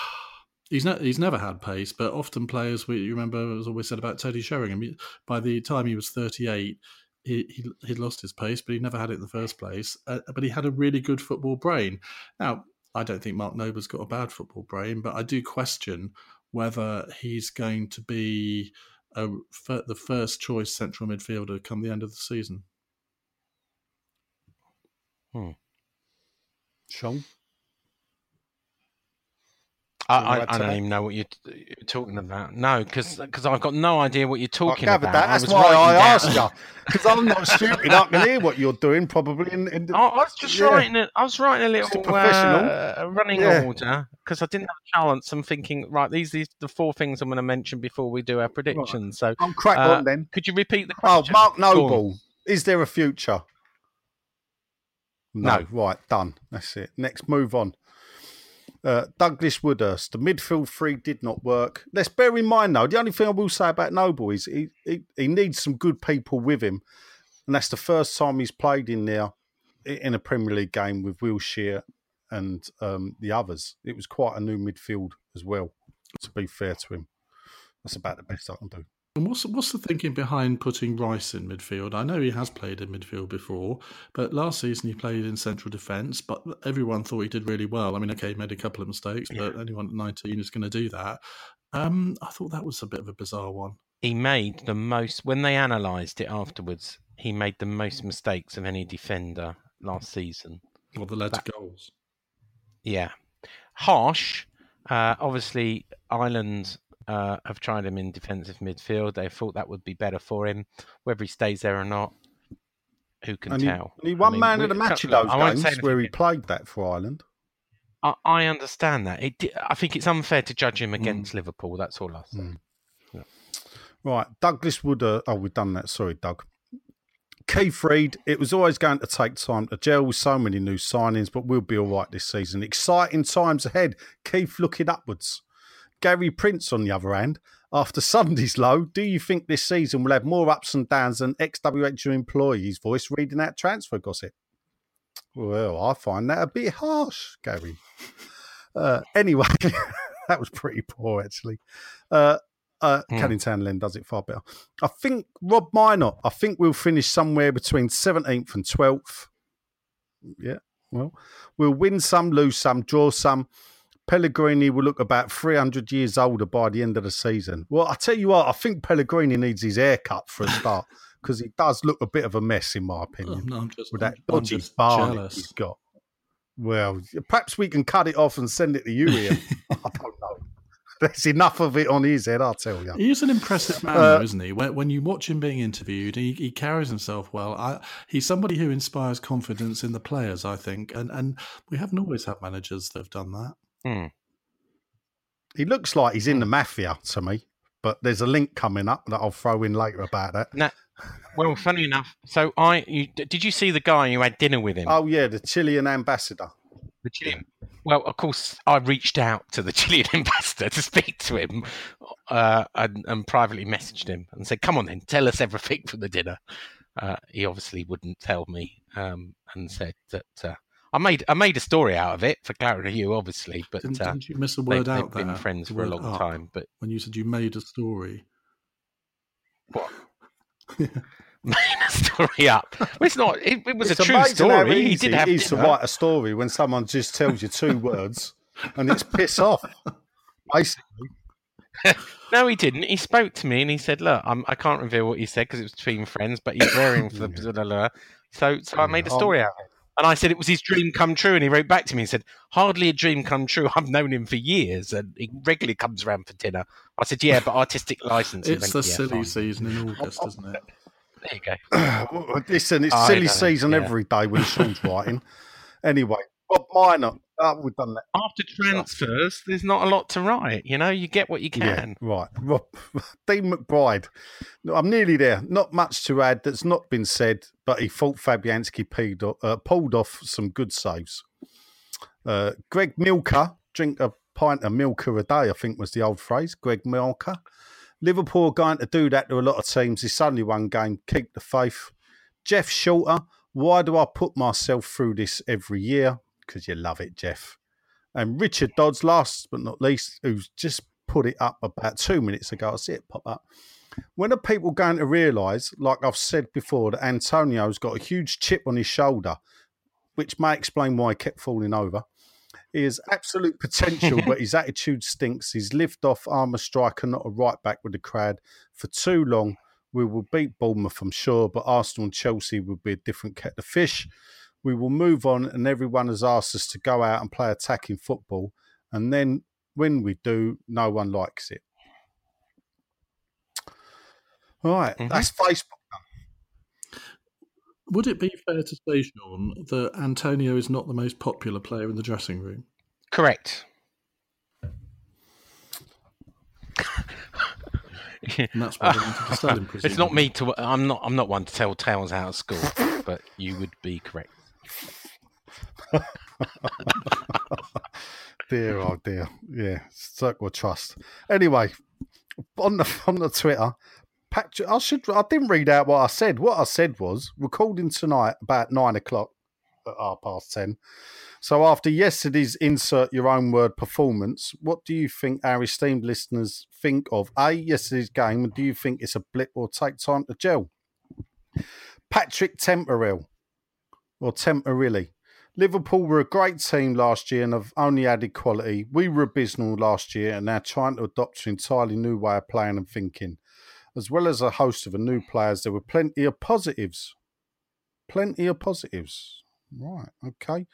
He's not. He's never had pace, but often players. We you remember it was always said about Teddy Sheringham. By the time he was thirty he, he lost his pace, but he never had it in the first place. Uh, but he had a really good football brain. Now, I don't think Mark Noble's got a bad football brain, but I do question whether he's going to be a, the first choice central midfielder come the end of the season. Hmm. Sean? I, I, I, don't even know what you're, you're talking about. No, because I've got no idea what you're talking I about. That. That's I why I asked you. Because I'm not stupid. I can hear what you're doing. Probably. In, in the, I was just yeah. writing. A, I was writing a little professional uh, running yeah. order because I didn't have a balance. I'm thinking, right, these are the four things I'm going to mention before we do our predictions. So I'm cracked uh, on then. Could you repeat the oh, question? Oh, Mark Noble. Is there a future? No. no. Right. Done. That's it. Next, move on. Uh, Douglas Woodhurst, the midfield three did not work. Let's bear in mind, though, the only thing I will say about Noble is he, he, he needs some good people with him. And that's the first time he's played in there in a Premier League game with Wilshere and um, the others. It was quite a new midfield as well, to be fair to him. That's about the best I can do. And what's what's the thinking behind putting Rice in midfield? I know he has played in midfield before, but last season he played in central defence. But everyone thought he did really well. I mean, okay, he made a couple of mistakes, yeah. but anyone at nineteen is going to do that. Um, I thought that was a bit of a bizarre one. He made the most when they analysed it afterwards. He made the most mistakes of any defender last season. Well, the led that, to goals. Yeah, harsh. Uh, obviously, Ireland uh, have tried him in defensive midfield. They thought that would be better for him. Whether he stays there or not, who can tell? He won I mean, man of the match in those games where he played that for Ireland. I, I understand that. It, I think it's unfair to judge him against mm. Liverpool. That's all I say. Mm. Yeah. Right, Douglas Wood. Uh, oh, we've done that. Sorry, Doug. Keith Reid, it was always going to take time to gel with so many new signings, but we'll be all right this season. Exciting times ahead. Keith looking upwards. Gary Prince, on the other hand, after Sunday's low, do you think this season will have more ups and downs than XWHU employees' voice reading out transfer gossip? Well, I find that a bit harsh, Gary. Uh, anyway, that was pretty poor, actually. Uh, uh, hmm. Canning Town Len does it far better. I think Rob Minor, I think we'll finish somewhere between 17th and 12th. Yeah, well, we'll win some, lose some, draw some. Pellegrini will look about 300 years older by the end of the season. Well, I tell you what, I think Pellegrini needs his hair cut for a start because he does look a bit of a mess, in my opinion, oh, no, just, with that dodgy barnet he's got. Well, perhaps we can cut it off and send it to you, Ian. I don't know. There's enough of it on his head, I'll tell you. He's an impressive man, uh, though, isn't he? When, when, you watch him being interviewed, he, he carries himself well. I, he's somebody who inspires confidence in the players, I think, and and we haven't always had managers that have done that. Hmm. He looks like he's in the mafia to me, but there's a link coming up that I'll throw in later about that. Well, funny enough, so I you, did you see the guy you had dinner with him? Oh yeah, the Chilean ambassador. The Chilean. Well, of course, I reached out to the Chilean ambassador to speak to him, uh, and, and, privately messaged him and said, "Come on, then, tell us everything from the dinner." Uh, he obviously wouldn't tell me, um, and said that uh, I made I made a story out of it for Claret Hugh, obviously, but didn't, uh, didn't you miss a word they, out they've there? Been friends for a long up, time, but when you said you made a story, what? made a story up. Well, it's not. It, it was it's a true story. He did have. It is to write a story when someone just tells you two words and it's piss off. Basically. no, he didn't. He spoke to me and he said, "Look, I'm, I can not reveal what he said because it was between friends, but he's wearing for the blah, blah, blah. so so I made a oh. story out of it." And I said it was his dream come true. And he wrote back to me and said, Hardly a dream come true. I've known him for years and he regularly comes around for dinner. I said, Yeah, but artistic license. it's the yeah, silly fine. season in August, isn't it? There you go. Listen, it's silly season yeah. every day when Sean's writing. Anyway, Bob Minor. Oh, we've done that. After transfers, there's not a lot to write. You know, you get what you can. Yeah, right. Rob, Dean McBride. I'm nearly there. Not much to add that's not been said, but he thought Fabianski uh, pulled off some good saves. Uh, Greg Milker, drink a pint of Milker a day, I think was the old phrase. Greg Milker. Liverpool are going to do that to a lot of teams. It's only one game. Keep the faith. Jeff Shorter. Why do I put myself through this every year? Because you love it, Jeff. And Richard Dodds, last but not least, who's just put it up about two minutes ago. I see it pop up. When are people going to realise, like I've said before, that Antonio's got a huge chip on his shoulder, which may explain why he kept falling over? He has absolute potential, but his attitude stinks. He's lived off armour striker, not a right back with the crowd for too long. We will beat Bournemouth, I'm sure, but Arsenal and Chelsea will be a different kettle of fish we will move on and everyone has asked us to go out and play attacking football. And then when we do, no one likes it. All right, mm-hmm. that's Facebook. Would it be fair to say, Sean, that Antonio is not the most popular player in the dressing room? Correct. and that's why they wanted It's not me to. I'm not. I'm not one to tell tales out of school, but you would be correct. dear, oh dear. Yeah, circle of trust. Anyway, on the on the Twitter, Patrick, I should I didn't read out what I said. What I said was recording tonight about nine o'clock at half past ten. So after yesterday's insert your own word performance, what do you think our esteemed listeners think of A yesterday's game and do you think it's a blip or take time to gel? Patrick Temperell or temporarily. Liverpool were a great team last year and have only added quality. We were abysmal last year and now trying to adopt an entirely new way of playing and thinking. As well as a host of new players, there were plenty of positives. Plenty of positives. Right, okay.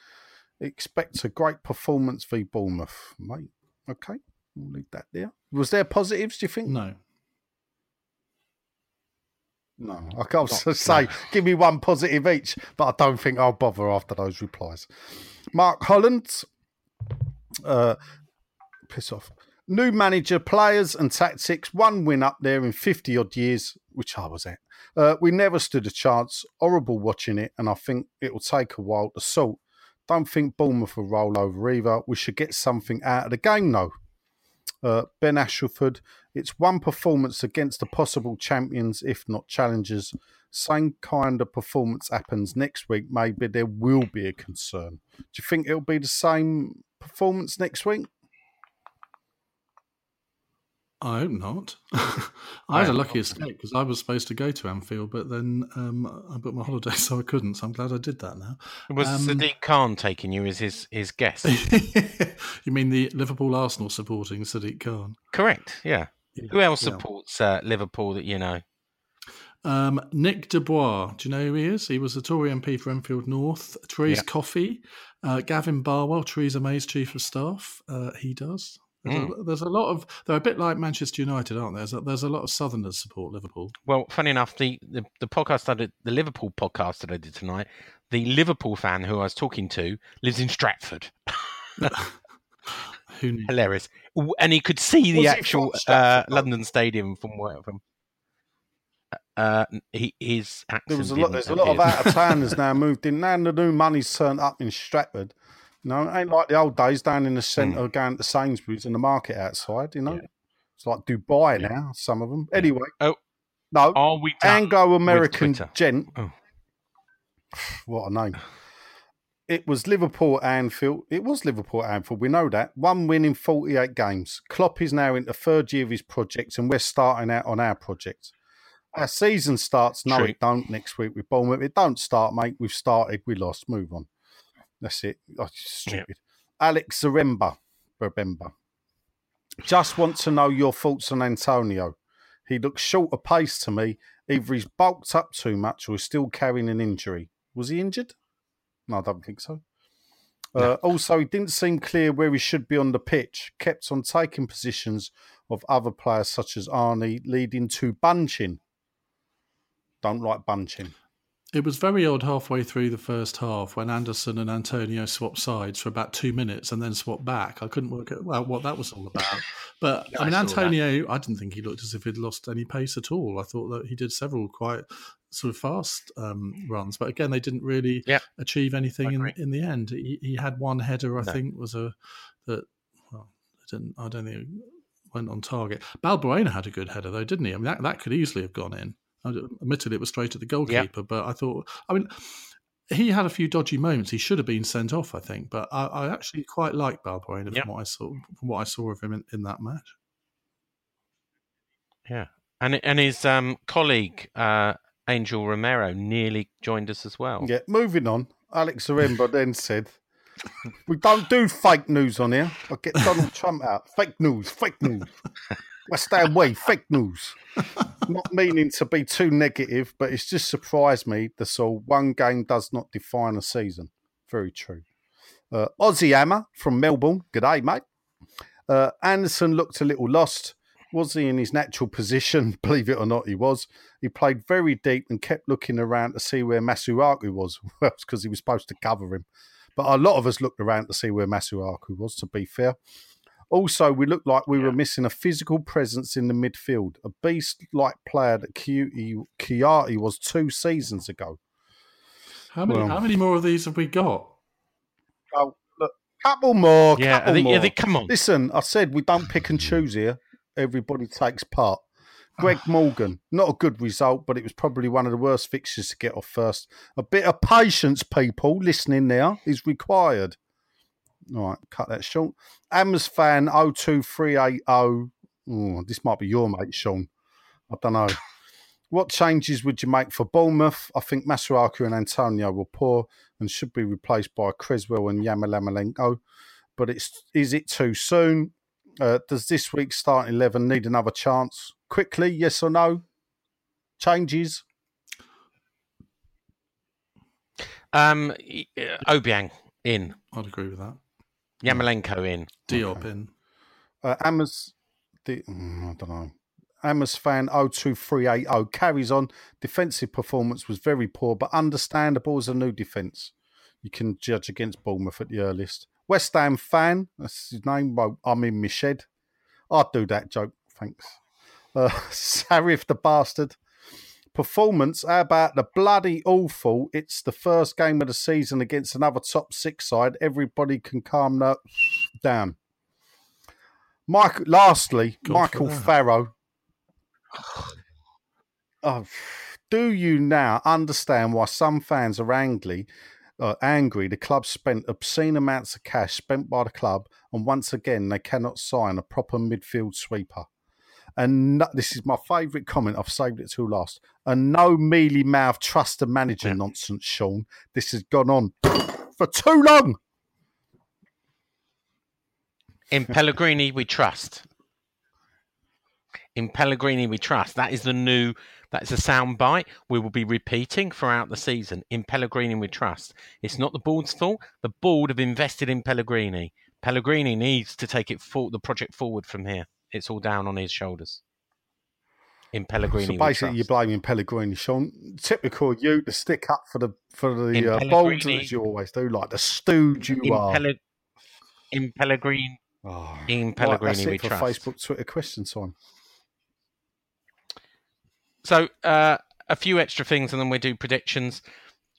Expect a great performance v Bournemouth, mate. Okay, we'll leave that there. Was there positives, do you think? No. No, I can't Not, say, no. give me one positive each, but I don't think I'll bother after those replies. Mark Holland, uh, piss off. New manager, players, and tactics. One win up there in 50 odd years, which I was at. Uh, we never stood a chance. Horrible watching it, and I think it will take a while to sort. Don't think Bournemouth will roll over either. We should get something out of the game, though. Uh, ben Ashleford, it's one performance against the possible champions, if not challengers. Same kind of performance happens next week. Maybe there will be a concern. Do you think it'll be the same performance next week? I hope not. I had a lucky escape because I was supposed to go to Anfield, but then um, I booked my holiday, so I couldn't. So I'm glad I did that now. Was um, Sadiq Khan taking you as his, his guest? you mean the Liverpool Arsenal supporting Sadiq Khan? Correct, yeah. Who else yeah. supports uh, Liverpool that you know? Um, Nick de Bois, do you know who he is? He was a Tory MP for Enfield North. Therese yeah. Coffey, uh, Gavin Barwell, Theresa May's chief of staff. Uh, he does. There's, mm. a, there's, a, lot of they're a bit like Manchester United, aren't there? There's a, there's a lot of Southerners support Liverpool. Well, funny enough, the, the, the podcast I did, the Liverpool podcast that I did tonight, the Liverpool fan who I was talking to lives in Stratford. Hilarious, and he could see the actual uh, London Stadium from where from. Uh, he, his there was a lot. There's appear. a lot of out of towners now moved in. Now the new money's turned up in Stratford. No, it ain't like the old days down in the centre mm. going to Sainsbury's and the market outside, you know. Yeah. It's like Dubai yeah. now, some of them. Anyway. Oh. No. Are we Anglo American gent. Oh. What a name. It was Liverpool Anfield. It was Liverpool Anfield. We know that. One win in 48 games. Klopp is now in the third year of his project, and we're starting out on our project. Our season starts. No, True. it don't next week with Bournemouth. It don't start, mate. We've started. We lost. Move on. That's it. Oh, stupid. Alex Zaremba, remember. Just want to know your thoughts on Antonio. He looks short of pace to me. Either he's bulked up too much or is still carrying an injury. Was he injured? No, I don't think so. Uh, also, he didn't seem clear where he should be on the pitch. Kept on taking positions of other players such as Arnie, leading to bunching. Don't like bunching. It was very odd halfway through the first half when Anderson and Antonio swapped sides for about two minutes and then swapped back. I couldn't work out well, what that was all about. But I mean, I Antonio, that. I didn't think he looked as if he'd lost any pace at all. I thought that he did several quite sort of fast um, runs, but again, they didn't really yeah. achieve anything in, in the end. He, he had one header, I no. think, was a that. Well, I didn't. I don't think it went on target. Balbuena had a good header though, didn't he? I mean, that, that could easily have gone in. Admittedly, it was straight at the goalkeeper, but I thought, I mean, he had a few dodgy moments. He should have been sent off, I think. But I, I actually quite like Balbuena from what I saw from what I saw of him in, in that match. Yeah, and and his um, colleague uh, Angel Romero nearly joined us as well. Yeah, moving on. Alex Zaremba then said, "We don't do fake news on here. I get Donald Trump out. Fake news, fake news." West Ham way, fake news. not meaning to be too negative, but it's just surprised me. The all one game does not define a season. Very true. Uh, Aussie Hammer from Melbourne. Good day, mate. Uh, Anderson looked a little lost. Was he in his natural position? Believe it or not, he was. He played very deep and kept looking around to see where Masuaku was. Well, because he was supposed to cover him. But a lot of us looked around to see where Masuaku was, to be fair. Also, we looked like we yeah. were missing a physical presence in the midfield, a beast like player that Kouyaté was two seasons ago. How many, well, how many more of these have we got? Oh, look, couple more. Yeah, couple they, more. They, come on. Listen, I said we don't pick and choose here. Everybody takes part. Greg Morgan, not a good result, but it was probably one of the worst fixtures to get off first. A bit of patience, people listening there, is required. All right, cut that short. Amos fan 02380. Oh, oh. this might be your mate, Sean. I don't know. What changes would you make for Bournemouth? I think Masuaku and Antonio were poor and should be replaced by Cresswell and Yarmolenko. But it's is it too soon? Uh, does this week's starting 11 need another chance? Quickly, yes or no? Changes? Um, Obiang in. I'd agree with that. Yarmolenko in. Diop okay. in. Uh, Amos, the, mm, I don't know. Amos fan 02380 carries on. Defensive performance was very poor, but understandable as a new defence. You can judge against Bournemouth at the earliest. West Ham fan, that's his name. I'm in my shed. I'd do that joke, thanks. Uh, Sarif the bastard performance. How about the bloody awful? It's the first game of the season against another top six side. Everybody can calm down. Mike, lastly, Michael Farrow. Oh, do you now understand why some fans are angry? Uh, angry, the club spent obscene amounts of cash spent by the club, and once again they cannot sign a proper midfield sweeper. And no, this is my favourite comment. I've saved it till last. And no mealy mouth trust the manager yeah. nonsense, Sean. This has gone on for too long. In Pellegrini, we trust. In Pellegrini, we trust. That is the new. That is a sound bite we will be repeating throughout the season. In Pellegrini, we trust. It's not the board's fault. The board have invested in Pellegrini. Pellegrini needs to take it for the project forward from here. It's all down on his shoulders. In Pellegrini, so basically, you're blaming Pellegrini, Sean. Typical you to stick up for the for the uh, as you always do, like the stooge you in are. Pelle- in Pellegrini, oh, in Pellegrini, right, we for trust. Facebook, Twitter question time. So, uh, a few extra things, and then we do predictions.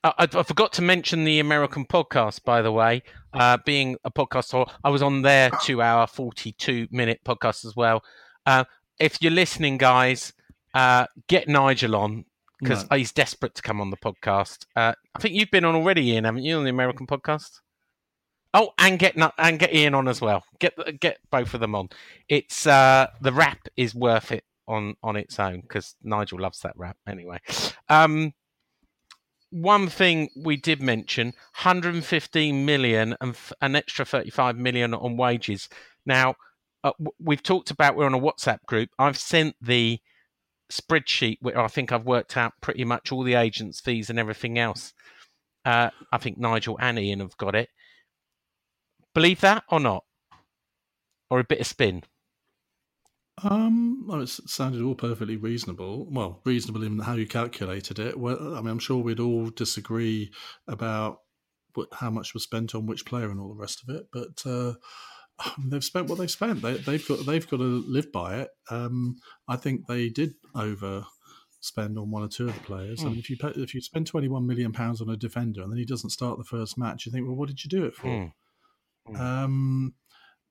I, I, forgot to mention the American podcast, by the way. Uh, being a podcast, I was on their two-hour, forty-two-minute podcast as well. Uh, if you're listening, guys, uh, get Nigel on because no. he's desperate to come on the podcast. Uh, I think you've been on already, Ian, haven't you, on the American podcast? Oh, and get and get Ian on as well. Get get both of them on. It's uh, the rap is worth it on on its own because Nigel loves that rap anyway. Um, one thing we did mention 115 million and f- an extra 35 million on wages. Now, uh, we've talked about we're on a WhatsApp group. I've sent the spreadsheet where I think I've worked out pretty much all the agents' fees and everything else. Uh, I think Nigel and Ian have got it. Believe that or not? Or a bit of spin? Um, well, it sounded all perfectly reasonable. Well, reasonable in how you calculated it. Well, I mean, I'm sure we'd all disagree about what, how much was spent on which player and all the rest of it, but uh, they've spent what they've spent. They, have got they've got to live by it. Um, I think they did over spend on one or two of the players. Mm. I mean, if you pay, if you spend 21 million pounds on a defender and then he doesn't start the first match, you think, well, what did you do it for? Mm. Mm. Um,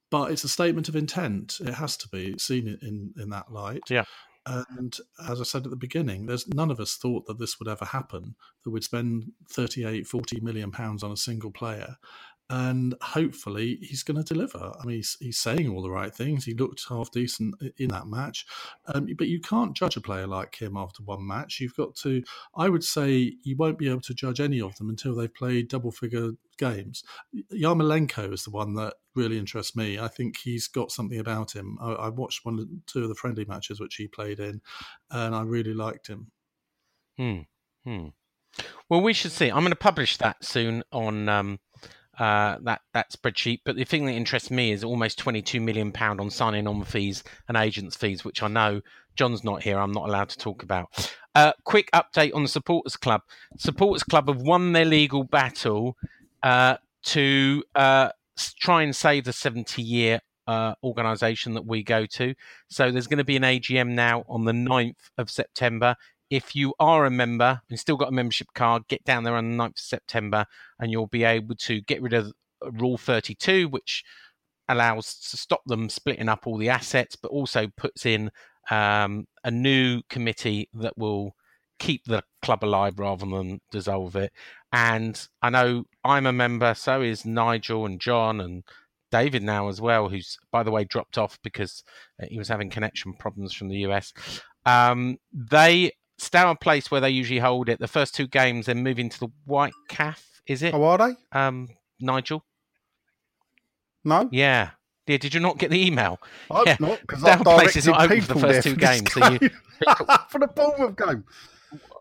but it's a statement of intent. It has to be seen in in that light. Yeah. And as I said at the beginning, there's none of us thought that this would ever happen, that we'd spend 38, 40 million pounds on a single player and hopefully he's going to deliver. I mean, he's, he's saying all the right things. He looked half decent in that match, um, but you can't judge a player like him after one match. You've got to. I would say you won't be able to judge any of them until they've played double-figure games. Yarmolenko is the one that really interests me. I think he's got something about him. I, I watched one, two of the friendly matches which he played in, and I really liked him. Hmm. Hmm. Well, we should see. I'm going to publish that soon on. Um uh, that that spreadsheet. But the thing that interests me is almost 22 million pound on signing on fees and agents fees, which I know John's not here. I'm not allowed to talk about. Uh, quick update on the supporters club. Supporters club have won their legal battle uh, to uh, try and save the 70 year uh, organisation that we go to. So there's going to be an AGM now on the 9th of September if you are a member and still got a membership card, get down there on the 9th of September and you'll be able to get rid of Rule 32, which allows to stop them splitting up all the assets, but also puts in um, a new committee that will keep the club alive rather than dissolve it. And I know I'm a member, so is Nigel and John and David now as well, who's by the way dropped off because uh, he was having connection problems from the US. Um, they Stour Space, where they usually hold it, the first two games, then moving to the White Calf, is it? Oh, are they? Um, Nigel? No? Yeah. Yeah, did you not get the email? I yeah. not, because Stour Space is not open for the first two games. So you... for the Bournemouth game.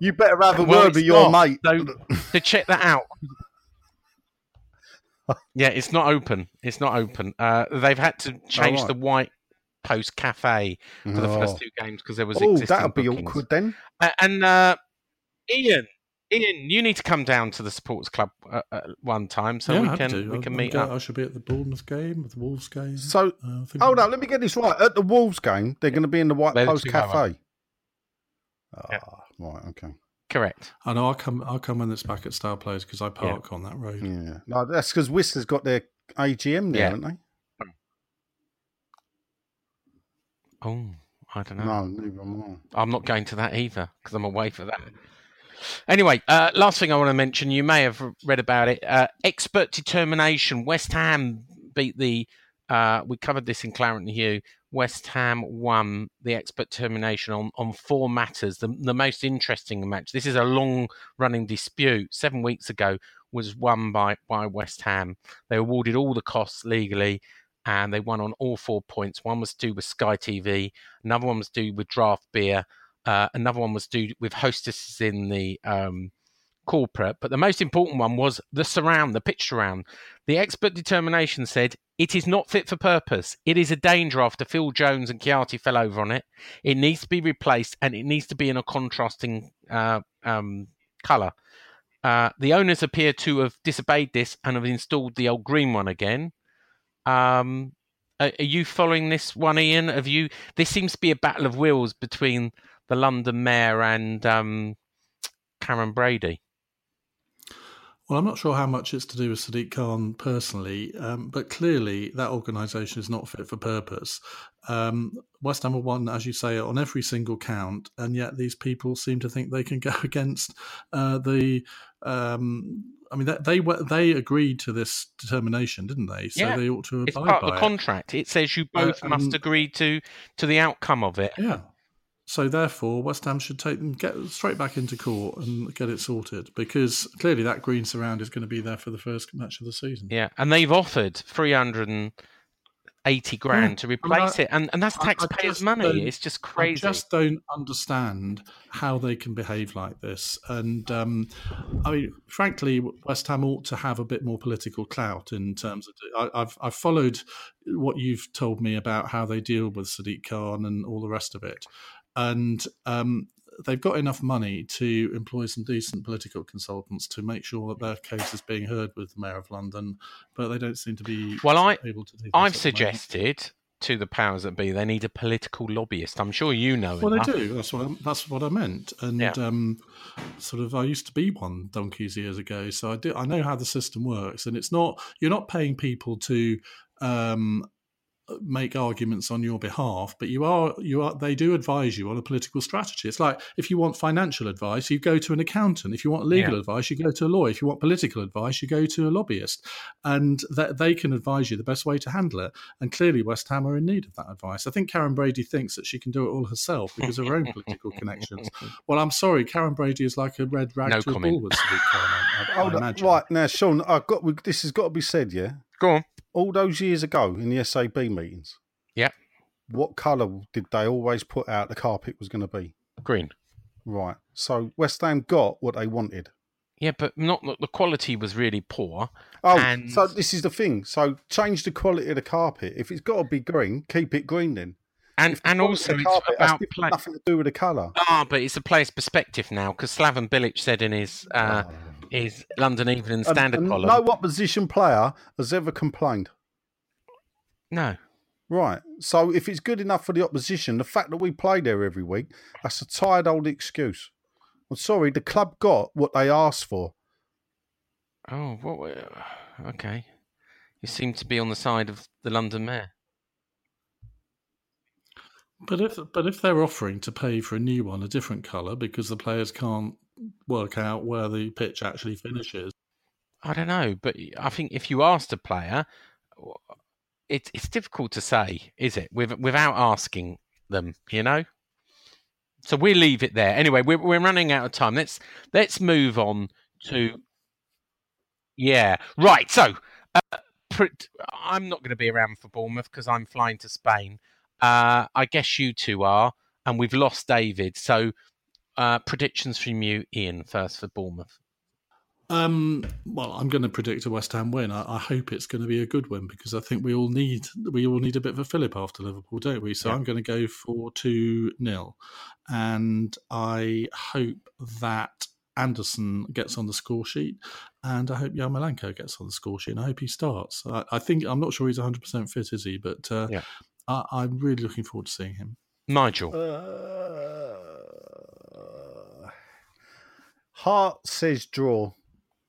You better have a well, word with your not. mate. So, to check that out. yeah, it's not open. It's not open. Uh, they've had to change oh, right. the white Post Cafe for oh. the first oh. two games because there was. Oh, that'll be bookings. awkward then. Uh, and uh, Ian, Ian, you need to come down to the Supporters Club uh, at one time so yeah, we can we can meet go, up. I should be at the Bournemouth game, at the Wolves game. So, uh, hold on, let me get this right. At the Wolves game, they're going to be in the White Post Cafe. Ah, yeah. right, okay. Correct. I know. I'll come. I'll come when it's back at Star Players because I park yeah. on that road. Yeah. No, that's because Whistler's got their AGM there, yeah. haven't they? Oh, I don't know. No, neither am I. I'm not going to that either because I'm away for that. Anyway, uh, last thing I want to mention, you may have read about it. Uh, expert determination. West Ham beat the. Uh, we covered this in Claret Hugh. West Ham won the expert determination on, on four matters. The, the most interesting match. This is a long running dispute. Seven weeks ago was won by, by West Ham. They awarded all the costs legally and they won on all four points. One was due with Sky TV, another one was due with draft beer, uh, another one was due with hostesses in the um, corporate, but the most important one was the surround, the pitch surround. The expert determination said it is not fit for purpose. It is a danger after Phil Jones and Chiati fell over on it. It needs to be replaced and it needs to be in a contrasting uh, um, colour. Uh, the owners appear to have disobeyed this and have installed the old green one again. Um, are, are you following this one, Ian? Have you? This seems to be a battle of wills between the London Mayor and um, Karren Brady. Well, I'm not sure how much it's to do with Sadiq Khan personally, um, but clearly that organisation is not fit for purpose. Um, West Ham won, as you say, on every single count, and yet these people seem to think they can go against uh, the. Um, I mean, they, they they agreed to this determination, didn't they? So yeah. they ought to abide it's part of the contract. It says you both uh, must agree to to the outcome of it. Yeah. So therefore, West Ham should take them get straight back into court and get it sorted because clearly that green surround is going to be there for the first match of the season. Yeah, and they've offered three hundred and eighty grand yeah. to replace I mean, I, it, and and that's taxpayers' money. It's just crazy. I just don't understand how they can behave like this. And um, I mean, frankly, West Ham ought to have a bit more political clout in terms of. I, have I've followed what you've told me about how they deal with Sadiq Khan and all the rest of it and um, they've got enough money to employ some decent political consultants to make sure that their case is being heard with the mayor of London, but they don't seem to be well. I able to do. I've suggested to the powers that be they need a political lobbyist. I'm sure you know. Well, enough. they do. That's what I, that's what I meant. And yeah. um, sort of, I used to be one donkeys years ago, so I do. I know how the system works, and it's not you're not paying people to um, make arguments on your behalf, but you are you are they do advise you on a political strategy. It's like if you want financial advice, you go to an accountant. If you want legal yeah. advice, you go to a lawyer. If you want political advice, you go to a lobbyist, and that they can advise you the best way to handle it. And clearly, West Ham are in need of that advice. I think Karren Brady thinks that she can do it all herself because of her own political connections. Well, I'm sorry, Karren Brady is like a red rag no to comment. a bull with I, I, I oh, right now, Sean, I've got this has got to be said, yeah. Go on all those years ago in the SAB meetings, yeah, what colour did they always put out the carpet was going to be? Green. Right. So West Ham got what they wanted. Yeah, but not the quality was really poor. Oh, and... so this is the thing. So change the quality of the carpet. If it's got to be green, keep it green then. And and also it's carpet, about play... nothing to do with the colour. Ah, but it's a player's perspective now because Slaven Bilic said in his uh, oh is London Evening Standard and, and column. No opposition player has ever complained. No. Right. So if it's good enough for the opposition, the fact that we play there every week, that's a tired old excuse. I'm sorry, the club got what they asked for. Oh, what? Uh, okay. You seem to be on the side of the London Mayor. But if but if they're offering to pay for a new one, a different colour, because the players can't work out where the pitch actually finishes. I don't know, but I think if you asked a player, it's it's difficult to say, is it? With, without asking them, you know. So we'll leave it there. Anyway, we're we're running out of time. Let's let's move on to. Yeah, right. So uh, I'm not going to be around for Bournemouth because I'm flying to Spain. Uh, I guess you two are, and we've lost David. So uh, predictions from you, Ian, first for Bournemouth. Um, well, I'm going to predict a West Ham win. I, I, hope it's going to be a good win because I think we all need we all need a bit of a fillip after Liverpool, don't we? So yeah. I'm going to go for two 0 and I hope that Anderson gets on the score sheet, and I hope Yarmolenko gets on the score sheet. And I hope he starts. I, I think I'm not sure he's 100 percent fit, is he? But uh, yeah. I, am really looking forward to seeing him. Nigel. Uh... Heart says draw.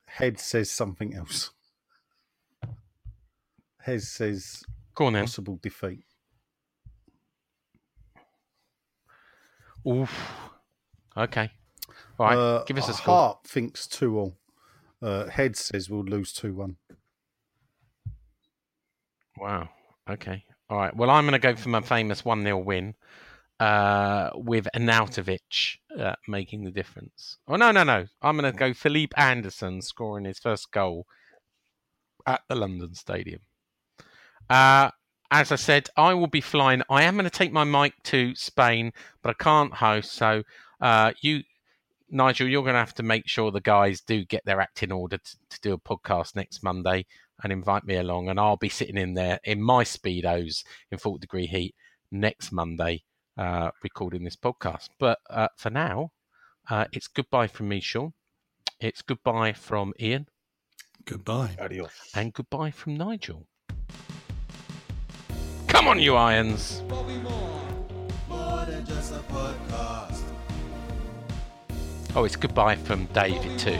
Head says something else. Head says Go on, then. possible defeat. Oof. Okay. All right. Uh, Give us a score. Heart thinks 2 all. Uh, Head says we'll lose 2 1. Wow. Okay. All right. Well, I'm going to go for my famous 1 0 win uh, with Arnautovic uh, making the difference. Oh, no, no, no. I'm going to go Felipe Anderson scoring his first goal at the London Stadium. Uh, as I said, I will be flying. I am going to take my mic to Spain, but I can't host. So uh, you Nigel, you're going to have to make sure the guys do get their act in order to, to do a podcast next Monday and invite me along, and I'll be sitting in there in my speedos in 40 degree heat next Monday, uh, recording this podcast. But uh, for now, uh, it's goodbye from me, Sean. It's goodbye from Ian. Goodbye. Adios. And goodbye from Nigel. Come on, you irons. Oh, it's goodbye from David too.